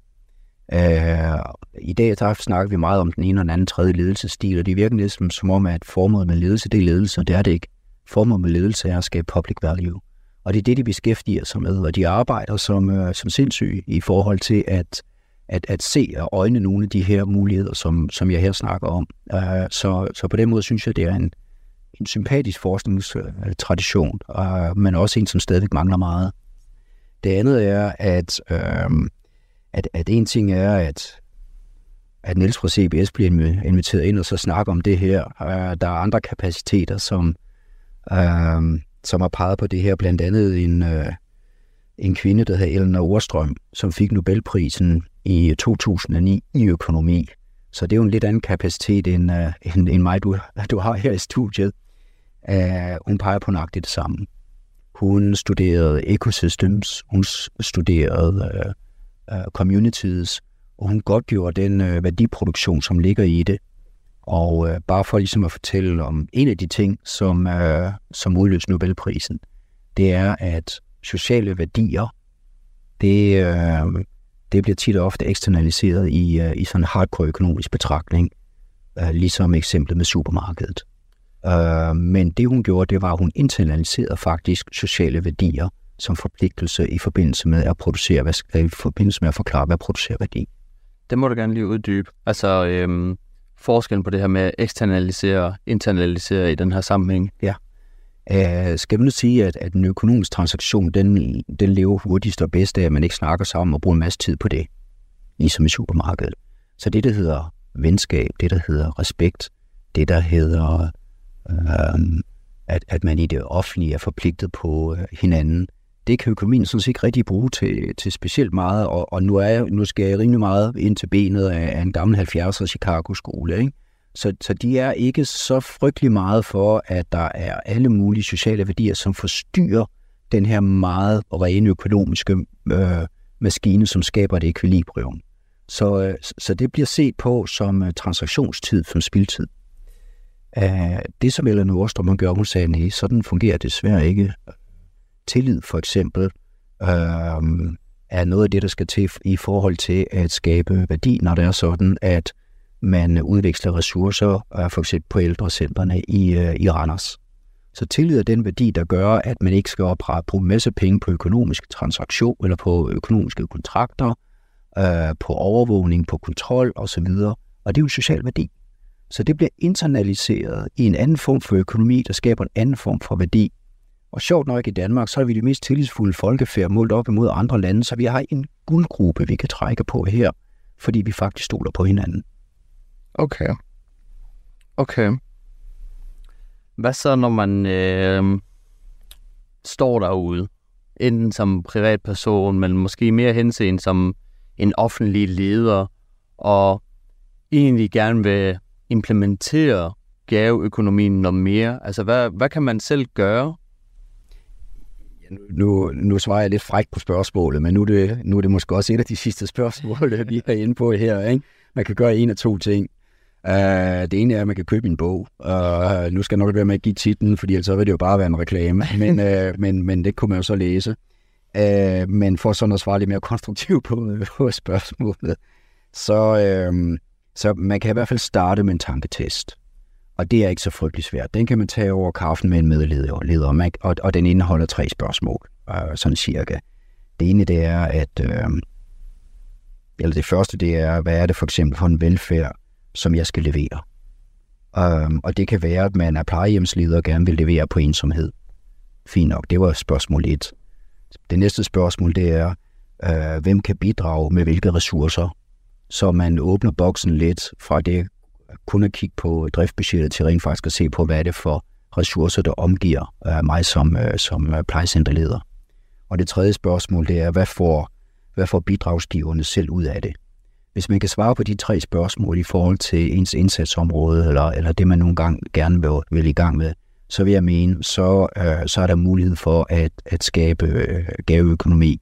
Øh, I dag der snakker vi meget om den ene og den anden tredje ledelsesstil, og det virker lidt som, som om, at formålet med ledelse, det er ledelse, og det er det ikke. Formålet med ledelse er at skabe public value. Og det er det, de beskæftiger sig med, og de arbejder som, øh, som sindssyge i forhold til at, at, at se og øjne nogle af de her muligheder, som, som jeg her snakker om. Uh, så, så på den måde synes jeg, det er en, en sympatisk forskningstradition, uh, men også en, som stadigvæk mangler meget. Det andet er, at, uh, at, at en ting er, at at Niels fra CBS bliver inviteret ind og så snakker om det her. Uh, der er andre kapaciteter, som, uh, som har peget på det her, blandt andet en, uh, en kvinde, der hedder Elena Orstrøm, som fik Nobelprisen i 2009 i økonomi. Så det er jo en lidt anden kapacitet end, uh, end, end mig, du, du har her i studiet. Uh, hun peger på nøjagtigt det samme. Hun studerede ecosystems, hun studerede uh, uh, communities, og hun godtgjorde den uh, værdiproduktion, som ligger i det. Og uh, bare for ligesom at fortælle om en af de ting, som, uh, som udløste Nobelprisen, det er, at sociale værdier, det, uh, det bliver tit og ofte eksternaliseret i, uh, i sådan en hardcore økonomisk betragtning, uh, ligesom eksemplet med supermarkedet. Uh, men det hun gjorde, det var, at hun internaliserede faktisk sociale værdier som forpligtelse i forbindelse med at producere, hvad, i forbindelse med at forklare, hvad producerer værdi. Det må du gerne lige uddybe. Altså øhm, forskellen på det her med at eksternalisere og internalisere i den her sammenhæng. Ja. Uh, skal man nu sige, at, at en økonomisk transaktion, den, den lever hurtigst og bedst af, at man ikke snakker sammen og bruger en masse tid på det, ligesom i supermarkedet. Så det, der hedder venskab, det, der hedder respekt, det, der hedder, uh, at, at man i det offentlige er forpligtet på øh, hinanden, det kan økonomien sådan set ikke rigtig bruge til, til specielt meget, og, og nu, er jeg, nu skal jeg rimelig meget ind til benet af, af en gammel 70'er Chicago-skole, ikke? Så, så de er ikke så frygtelig meget for, at der er alle mulige sociale værdier, som forstyrrer den her meget rene økonomiske øh, maskine, som skaber et ekvilibrium. Så, øh, så det bliver set på som øh, transaktionstid, som spildtid. Æh, det, som Ellen Nordstrøm gør, hun sagde, nej, sådan fungerer det desværre ikke. Tillid, for eksempel, øh, er noget af det, der skal til i forhold til at skabe værdi, når det er sådan, at man udveksler ressourcer, øh, for eksempel på ældrecentrene i, øh, i Randers. Så tillid er den værdi, der gør, at man ikke skal bruge en masse penge på økonomiske transaktioner eller på økonomiske kontrakter, øh, på overvågning, på kontrol osv. Og det er jo social værdi. Så det bliver internaliseret i en anden form for økonomi, der skaber en anden form for værdi. Og sjovt nok i Danmark, så er vi det mest tillidsfulde folkefærd målt op imod andre lande, så vi har en guldgruppe, vi kan trække på her, fordi vi faktisk stoler på hinanden. Okay. Okay. Hvad så, når man øh, står derude, enten som privatperson, men måske mere hensen som en offentlig leder, og egentlig gerne vil implementere gaveøkonomien noget mere? Altså, hvad, hvad kan man selv gøre? Nu, nu svarer jeg lidt frækt på spørgsmålet, men nu er, det, nu er det måske også et af de sidste spørgsmål, vi er inde på her. Ikke? Man kan gøre en af to ting. Uh, det ene er, at man kan købe en bog. Uh, nu skal jeg nok være med at give titlen, fordi ellers så vil det jo bare være en reklame. Men, uh, men, men det kunne man jo så læse. Uh, men for sådan at svare lidt mere konstruktivt på, på spørgsmålet, så, uh, så man kan i hvert fald starte med en tanketest. Og det er ikke så frygtelig svært. Den kan man tage over kaffen med en medleder, og, og, og den indeholder tre spørgsmål, uh, sådan cirka. Det ene det er, at, uh, eller det første det er, hvad er det for eksempel for en velfærd, som jeg skal levere. Um, og det kan være, at man er plejehjemsleder og gerne vil levere på ensomhed. Fint nok, det var spørgsmål 1. Det næste spørgsmål, det er, uh, hvem kan bidrage med hvilke ressourcer? Så man åbner boksen lidt fra det kun at kigge på driftbudgettet til rent faktisk at se på, hvad er det for ressourcer, der omgiver øh, mig som, øh, som øh, plejecenterleder. Og det tredje spørgsmål, det er, hvad får, hvad får bidragsgiverne selv ud af det? Hvis man kan svare på de tre spørgsmål i forhold til ens indsatsområde, eller, eller det man nogle gange gerne vil, vil i gang med, så vil jeg mene, så, øh, så er der mulighed for at, at skabe øh, gaveøkonomi.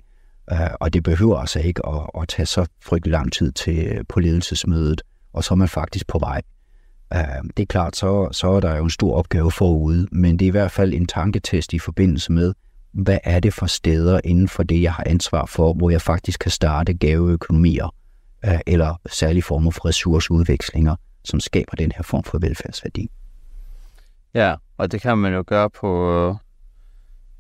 Øh, og det behøver altså ikke at, at tage så frygtelig lang tid til øh, på ledelsesmødet, og så er man faktisk på vej. Øh, det er klart, så, så er der jo en stor opgave forude, men det er i hvert fald en tanketest i forbindelse med, hvad er det for steder inden for det, jeg har ansvar for, hvor jeg faktisk kan starte gaveøkonomier øh, eller særlige former for ressourceudvekslinger, som skaber den her form for velfærdsværdi. Ja, og det kan man jo gøre på øh,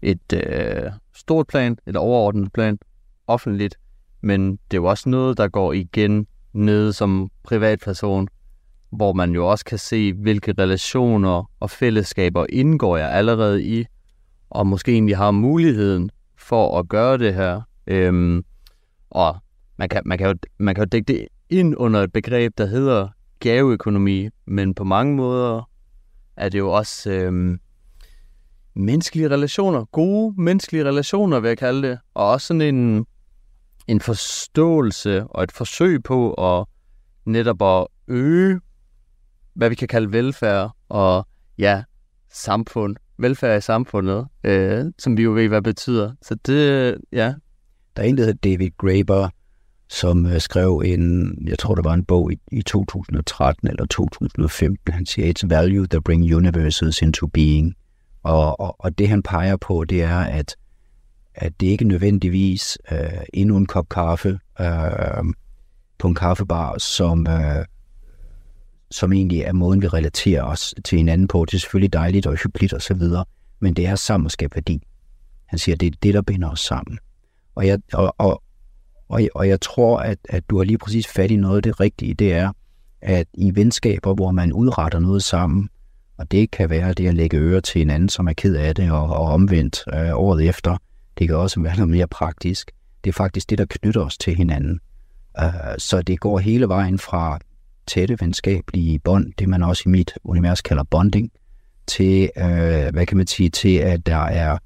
et øh, stort plan, et overordnet plan, offentligt, men det er jo også noget, der går igen nede som privatperson, hvor man jo også kan se, hvilke relationer og fællesskaber indgår jeg allerede i, og måske egentlig har muligheden for at gøre det her. Øhm, og man kan, man, kan jo, man kan jo dække det ind under et begreb, der hedder gaveøkonomi, men på mange måder er det jo også øhm, menneskelige relationer, gode menneskelige relationer, vil jeg kalde det, og også sådan en, en forståelse og et forsøg på at netop at øge, hvad vi kan kalde velfærd og ja, samfund, velfærd i samfundet, øh, som vi jo ved, hvad det betyder. Så det, ja. Der er en, der hedder David Graeber, som øh, skrev en, jeg tror, det var en bog i, i 2013 eller 2015. Han siger, it's value that bring universes into being. Og, og, og det han peger på, det er, at, at det ikke nødvendigvis øh, endnu en kop kaffe øh, på en kaffebar, som, øh, som egentlig er måden, vi relaterer os til hinanden på. Det er selvfølgelig dejligt og hyggeligt osv., men det er sammen at skabe værdi. Han siger, det er det, der binder os sammen. Og jeg, og, og, og, og jeg tror, at, at du har lige præcis fat i noget af det rigtige. Det er, at i venskaber, hvor man udretter noget sammen, og det kan være det at lægge øre til en anden, som er ked af det, og, og omvendt øh, året efter. Det kan også være noget mere praktisk. Det er faktisk det, der knytter os til hinanden. Øh, så det går hele vejen fra tætte venskabelige bånd, det man også i mit univers kalder bonding, til, øh, hvad kan man sige, til at der er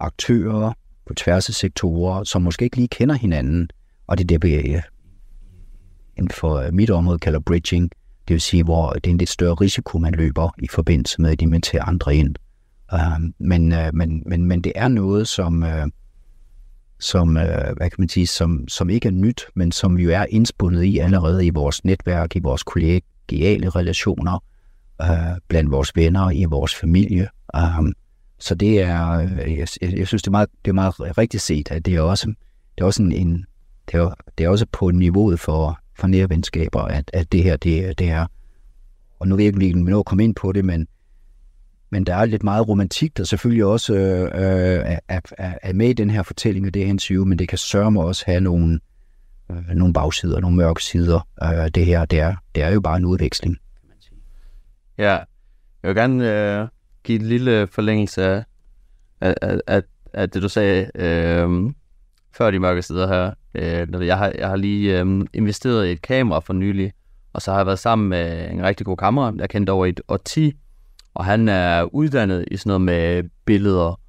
aktører på tværs af sektorer, som måske ikke lige kender hinanden, og det er det, vi inden for øh, mit område kalder bridging, det vil sige, hvor det er en lidt større risiko, man løber i forbindelse med at invitere andre ind. Uh, men, uh, men, men, men det er noget, som, uh, som, uh, hvad kan man sige, som, som ikke er nyt, men som vi jo er indspundet i allerede i vores netværk, i vores kollegiale relationer, uh, blandt vores venner, i vores familie. Øhm, så det er, jeg, jeg synes, det er meget, det er meget rigtigt set, at det er også, det er også en, en det er, det er også på niveauet for, for nære venskaber, at, at det her, det, det er, og nu ved jeg ikke, om vi nå at komme ind på det, men, men der er lidt meget romantik, der selvfølgelig også øh, er, er, er med i den her fortælling og det her interview, men det kan sørge mig også have nogle, øh, nogle bagsider, nogle mørke sider. Øh, det her, det er, det er jo bare en udveksling. Kan man sige. Ja, jeg vil gerne øh, give en lille forlængelse af, af, af, af det, du sagde øh, før de mørke sider her. Øh, jeg, har, jeg har lige øh, investeret i et kamera for nylig, og så har jeg været sammen med en rigtig god kammerat, jeg kendte over i et årti, og han er uddannet i sådan noget med billeder.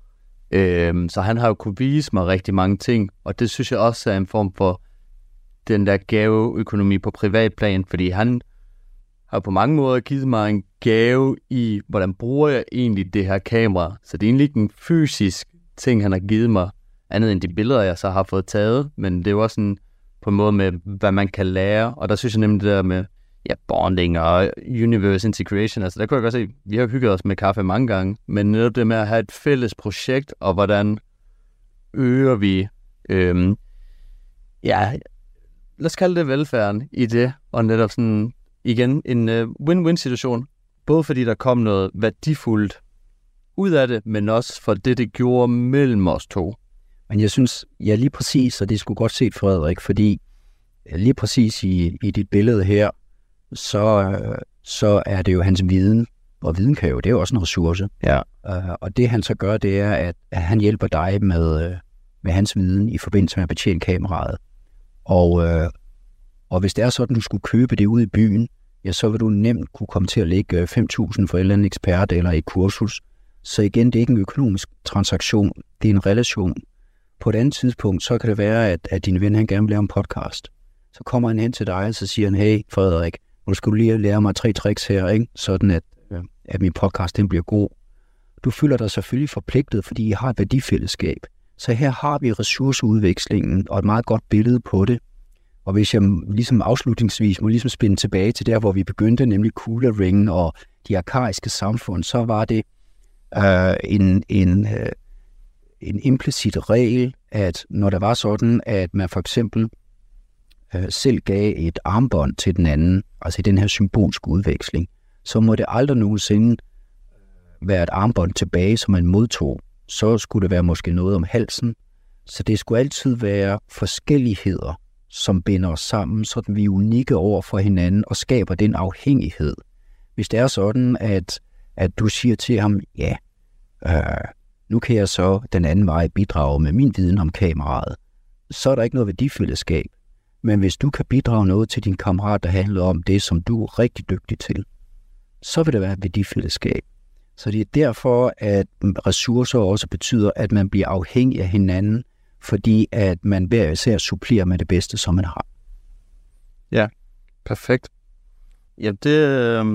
Øh, så han har jo kunne vise mig rigtig mange ting, og det synes jeg også er en form for den der gaveøkonomi på privatplan, fordi han har på mange måder givet mig en gave i, hvordan bruger jeg egentlig det her kamera. Så det er egentlig ikke en fysisk ting, han har givet mig, andet end de billeder, jeg så har fået taget, men det er jo også sådan på en måde med, hvad man kan lære, og der synes jeg nemlig det der med, ja, bonding og universe integration, altså der kunne jeg godt se, vi har hygget os med kaffe mange gange, men netop det med at have et fælles projekt, og hvordan øger vi, øhm, ja, lad os kalde det velfærden i det, og netop sådan, igen, en øh, win-win situation, både fordi der kom noget værdifuldt ud af det, men også for det, det gjorde mellem os to. Men jeg synes, ja lige præcis, og det skulle godt set Frederik, fordi lige præcis i, i dit billede her, så, så er det jo hans viden, og viden kan jo, det er jo også en ressource. Ja. Uh, og det han så gør, det er, at, at han hjælper dig med, med hans viden i forbindelse med at betjene kameraet. Og, uh, og hvis det er sådan, du skulle købe det ud i byen, ja, så vil du nemt kunne komme til at lægge 5.000 for en eller anden ekspert eller et kursus. Så igen, det er ikke en økonomisk transaktion, det er en relation. På et andet tidspunkt, så kan det være, at, at din ven han gerne vil lave en podcast. Så kommer han hen til dig, og så siger han, hey Frederik, nu skal du lige lære mig tre tricks her, ikke? sådan at, øh, at min podcast den bliver god. Du føler dig selvfølgelig forpligtet, fordi I har et værdifællesskab. Så her har vi ressourceudvekslingen og et meget godt billede på det. Og hvis jeg ligesom afslutningsvis må ligesom spænde tilbage til der, hvor vi begyndte, nemlig kugleringen og de arkaiske samfund, så var det øh, en, en, øh, en implicit regel, at når der var sådan, at man for eksempel øh, selv gav et armbånd til den anden, altså i den her symbolske udveksling, så må det aldrig nogensinde øh, være et armbånd tilbage, som man modtog. Så skulle det være måske noget om halsen. Så det skulle altid være forskelligheder, som binder os sammen, så vi er unikke over for hinanden og skaber den afhængighed. Hvis det er sådan, at, at du siger til ham, ja, øh, nu kan jeg så den anden vej bidrage med min viden om kameraet, så er der ikke noget værdifællesskab. Men hvis du kan bidrage noget til din kammerat, der handler om det, som du er rigtig dygtig til, så vil det være et værdifællesskab. Så det er derfor, at ressourcer også betyder, at man bliver afhængig af hinanden, fordi at man hver især supplerer med det bedste, som man har. Ja, perfekt. Ja, det, øh,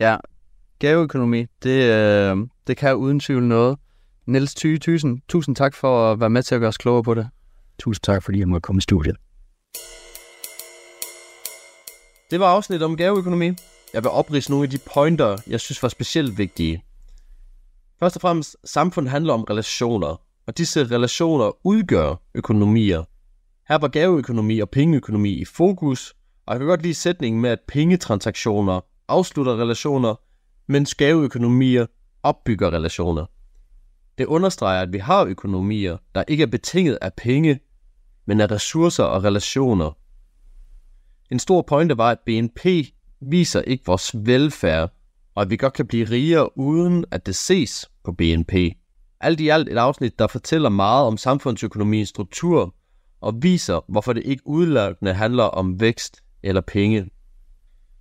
ja, gaveøkonomi, det, øh, det kan uden tvivl noget. Niels Thyge Thysen, tusind tak for at være med til at gøre os klogere på det. Tusind tak, fordi jeg måtte komme i studiet. Det var afsnit om gaveøkonomi. Jeg vil oprise nogle af de pointer, jeg synes var specielt vigtige. Først og fremmest, samfund handler om relationer, og disse relationer udgør økonomier. Her var gaveøkonomi og pengeøkonomi i fokus, og jeg kan godt lide sætningen med, at pengetransaktioner afslutter relationer, mens gaveøkonomier opbygger relationer. Det understreger, at vi har økonomier, der ikke er betinget af penge, men af ressourcer og relationer. En stor pointe var, at BNP viser ikke vores velfærd, og at vi godt kan blive rigere uden at det ses på BNP. Alt i alt et afsnit, der fortæller meget om samfundsøkonomiens struktur og viser, hvorfor det ikke udelukkende handler om vækst eller penge.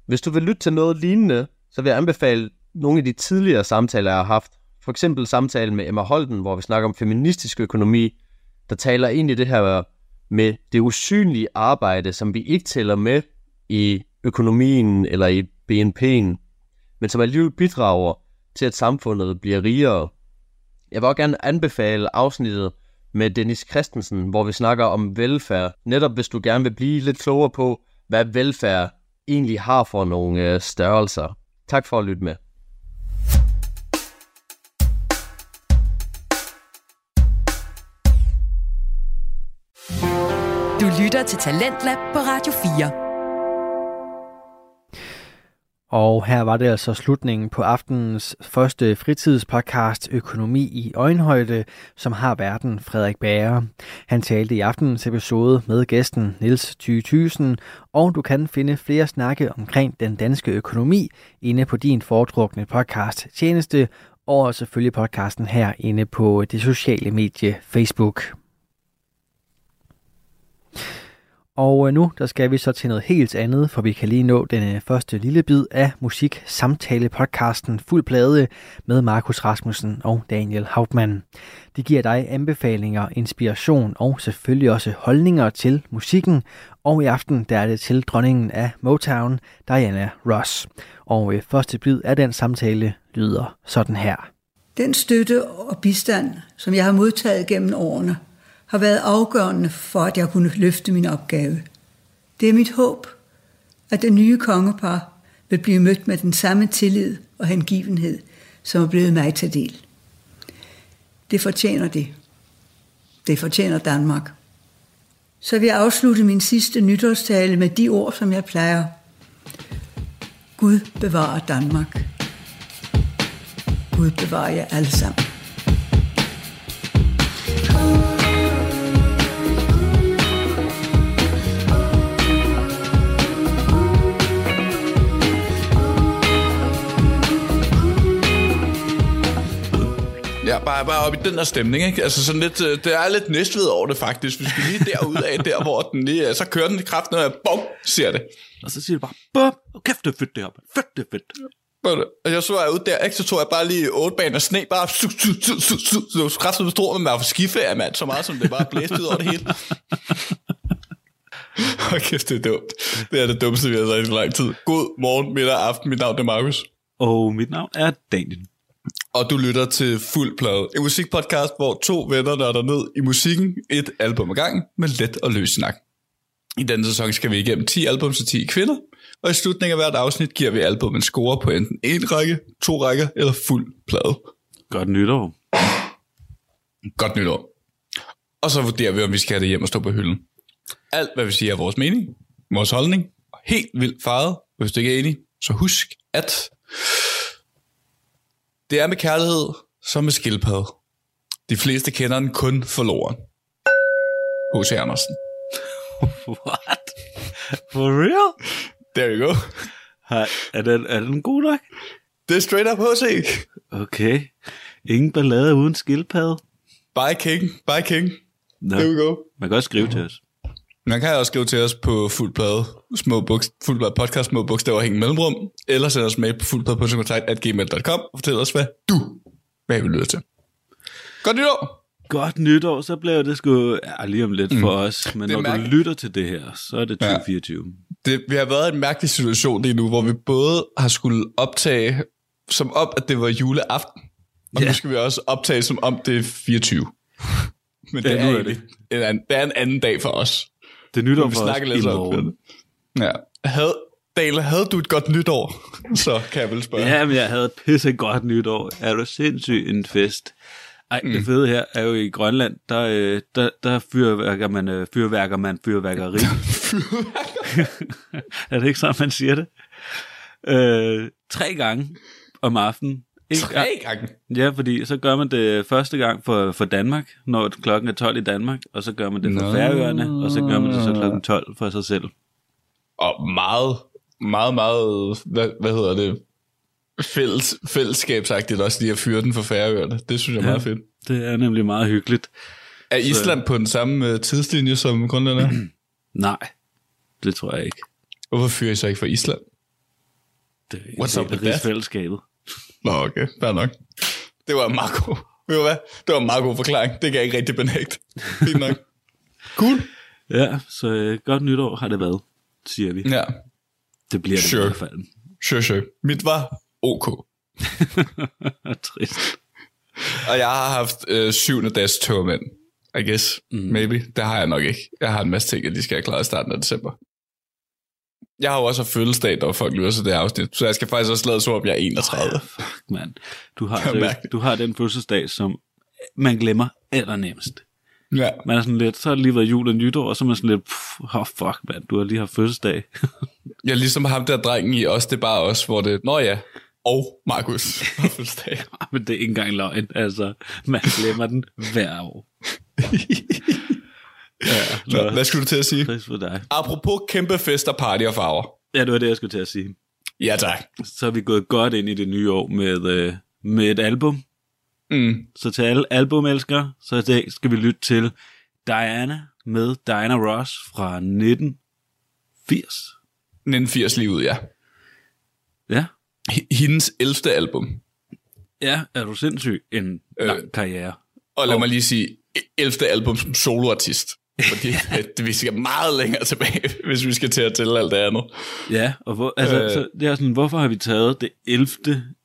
Hvis du vil lytte til noget lignende, så vil jeg anbefale nogle af de tidligere samtaler, jeg har haft. For eksempel samtalen med Emma Holden, hvor vi snakker om feministisk økonomi, der taler ind i det her med det usynlige arbejde, som vi ikke tæller med i økonomien eller i BNP'en, men som alligevel bidrager til, at samfundet bliver rigere. Jeg vil også gerne anbefale afsnittet med Dennis Christensen, hvor vi snakker om velfærd. Netop hvis du gerne vil blive lidt klogere på, hvad velfærd egentlig har for nogle øh, størrelser. Tak for at lytte med. Lytter til Talentlab på Radio 4. Og her var det altså slutningen på aftenens første fritidspodcast Økonomi i øjenhøjde, som har verden Frederik Bager. Han talte i aftenens episode med gæsten Niels Thy og du kan finde flere snakke omkring den danske økonomi inde på din foretrukne podcast tjeneste, og selvfølgelig podcasten her inde på det sociale medie Facebook. Og øh, nu der skal vi så til noget helt andet, for vi kan lige nå den øh, første lille bid af musik samtale podcasten Fuld Plade med Markus Rasmussen og Daniel Hauptmann. De giver dig anbefalinger, inspiration og selvfølgelig også holdninger til musikken. Og i aften der er det til dronningen af Motown, Diana Ross. Og øh, første bid af den samtale lyder sådan her. Den støtte og bistand, som jeg har modtaget gennem årene, har været afgørende for, at jeg kunne løfte min opgave. Det er mit håb, at det nye kongepar vil blive mødt med den samme tillid og hengivenhed, som er blevet mig til del. Det fortjener det. Det fortjener Danmark. Så vil jeg afslutte min sidste nytårstale med de ord, som jeg plejer. Gud bevarer Danmark. Gud bevarer jer alle sammen. Ja, bare, bare op i den der stemning, ikke? Altså sådan lidt, øh, det er lidt næstved over det faktisk. Vi skal lige derud af, der hvor den lige er. Så kører den i kraft, når jeg bum, siger det. Og så siger det bare, bum, oh, kæft det er fedt det her, fedt det er fedt. Og jeg så jeg ud der, ikke? Så tog jeg bare lige otte baner sne, bare så kraftigt med stor, men man var for skiferie, mand, så meget som det bare blæste ud over det hele. Hold kæft, det er dumt. Det er det dummeste, vi har sagt i lang tid. God morgen, middag, aften. Mit navn er Markus. Og mit navn er Daniel. Og du lytter til Fuld Plade, en musikpodcast, hvor to venner nørder ned i musikken, et album ad gang med let og løs snak. I denne sæson skal vi igennem 10 album til 10 kvinder, og i slutningen af hvert afsnit giver vi album en score på enten en række, to rækker eller fuld plade. Godt nytår. Godt nytår. Og så vurderer vi, om vi skal have det hjem og stå på hylden. Alt, hvad vi siger, er vores mening, vores holdning, helt vildt farvet. Hvis du ikke er enig, så husk, at det er med kærlighed som med skildpadde. De fleste kender den kun forloren. H.C. Andersen. What? For real? There you go. Hej, er den, er den god nok? Det er straight up H.C. Okay. Ingen ballade uden skildpadde. By King. By King. Nå, There we go. man kan også skrive til os. Man kan også skrive til os på fuldplade, små buks, fuldplade podcast, små bogstaver, hænge mellemrum, eller sende os med på fuldplade.kontakt.gmail.com og fortæl os, hvad du hvad vi lytter til. Godt nytår! Godt nytår, så bliver det sgu ja, lige om lidt for os. Men Det når du mærkeligt. lytter til det her, så er det 2024. Det, vi har været i en mærkelig situation lige nu, hvor vi både har skulle optage som om, at det var juleaften, og Ja. nu skal vi også optage som om det er 24. Men det, Ja, er, nu er egentlig, en det er en anden dag for os. Det er nytår Vi for os i lidt om morgen. det. Ja. Havde, Dale, havde du et godt nytår? Så kan jeg vel spørge. Ja, men jeg havde et pisse godt nytår. Er du sindssyg en fest? Ej, mm. det fede her er jo i Grønland, der, øh, der, der fyrværker man, øh, fyrværker man fyrværkeri. er det ikke sådan, man siger det? Øh, tre gange om aftenen. En Tre gange. Ja, fordi så gør man det første gang for, for Danmark, når klokken er 12 i Danmark, og så gør man det for Nå. Færøerne, og så gør man det så klokken 12 for sig selv. Og meget, meget, meget, hvad, hvad hedder det, fælles, fællesskabsagtigt også lige at fyre den for færøerne. Det synes jeg er Ja. meget fedt. Det er nemlig meget hyggeligt. Er Island på den samme uh, tidslinje som Grønland er? Nej, det tror jeg ikke. Hvorfor fyrer I så ikke for Island? Det er What's up ikke with that? rigsfællesskabet. Nå, okay. Fair nok. Det var en meget god, ved du hvad? Det var en meget god forklaring. Det kan jeg ikke rigtig benægte. Fint nok. Cool. Ja, så øh, godt nytår har det været, siger vi. Ja, Det bliver det Sure. i hvert fald. sure, sure. Mit var ok. Trist. Og jeg har haft øh, syvende dags tørmænd. I guess. Mm. Maybe. Det har jeg nok ikke. Jeg har en masse ting, at de skal have klaret i starten af december. Jeg har jo også haft fødselsdag, når folk lytter til det afsnit. Så jeg skal faktisk også lade så, om jeg er 31. Fuck, mand. Du har, er seriøst- du har den fødselsdag, som man glemmer allernemmest. Ja. Man er sådan lidt, så har det lige været jul og nytår, og så er man sådan lidt, pff, oh, fuck, mand, du har lige haft fødselsdag. Jeg er ligesom ham der drengen i os, det er bare os, hvor det... Nå ja, og Markus har fødselsdag. Men det er ikke engang løgn, altså. Man glemmer den hver år. Ja, Nå, hvad skulle du til at sige? Trist for dig. Apropos kæmpe fester, party og farver. Ja, det var det, jeg skulle til at sige. Ja tak. Så er vi gået godt ind i det nye år med, øh, med et album. Mm. Så til alle albumelskere, så i dag skal vi lytte til Diana med Diana Ross fra 1980. 1980 lige ud, ja. Ja, H- Hendes 11. album. ja er du sindssyg? En Øh. lang karriere. Og lad mig lige sige, 11. album som soloartist. Fordi det, vi skal meget længere tilbage, hvis vi skal til at tælle alt det andet. Ja, og hvor, altså, Øh. så det er sådan, hvorfor har vi taget det 11.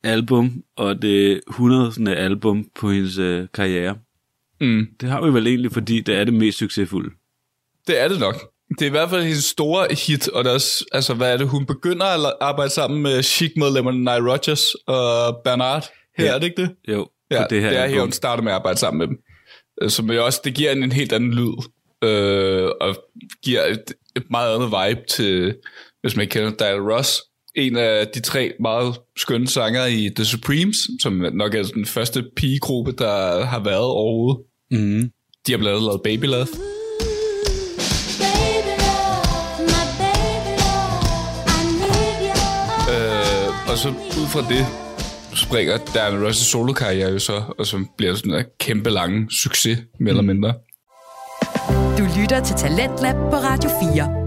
album og det 100. album på hendes øh, karriere? Mm. Det har vi vel egentlig, fordi det er det mest succesfulde. Det er det nok. Det er i hvert fald hendes store hit, og det er også, altså, hvad er det, hun begynder at arbejde sammen med Chic-medlemmerne Nile Rodgers og Bernard. Her Ja. er det ikke det? Jo, Ja, det her det er her, hun starter med at arbejde sammen med dem. Øh, Som jo også, det giver en, en helt anden lyd, øh, og giver et, et meget andet vibe til, hvis man ikke kender Diana Ross. En af de tre meget skønne sanger i The Supremes, som nok er den første pigegruppe, der har været overhovedet. Mm. De har blandt andet lavet Baby Love. Øh, og så ud fra det springer Diana Ross' solokarriere jo så, og som bliver sådan en kæmpe lange succes, mere eller mindre. Du lytter til Talentlab på Radio 4.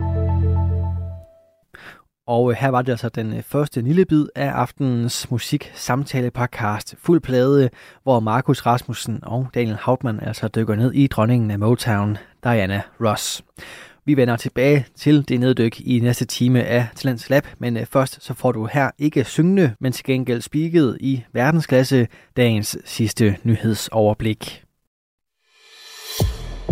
Og øh, her var det altså den øh, første lille bid af aftenens musik samtale podcast Fuld plade, hvor Markus Rasmussen og Daniel Hauptmann altså dykker ned i dronningen af Motown, Diana Ross. Vi vender tilbage til det neddyk i næste time af Talents Lab, men øh, først så får du her ikke syngende, men til gengæld spiket i verdensklasse dagens sidste nyhedsoverblik.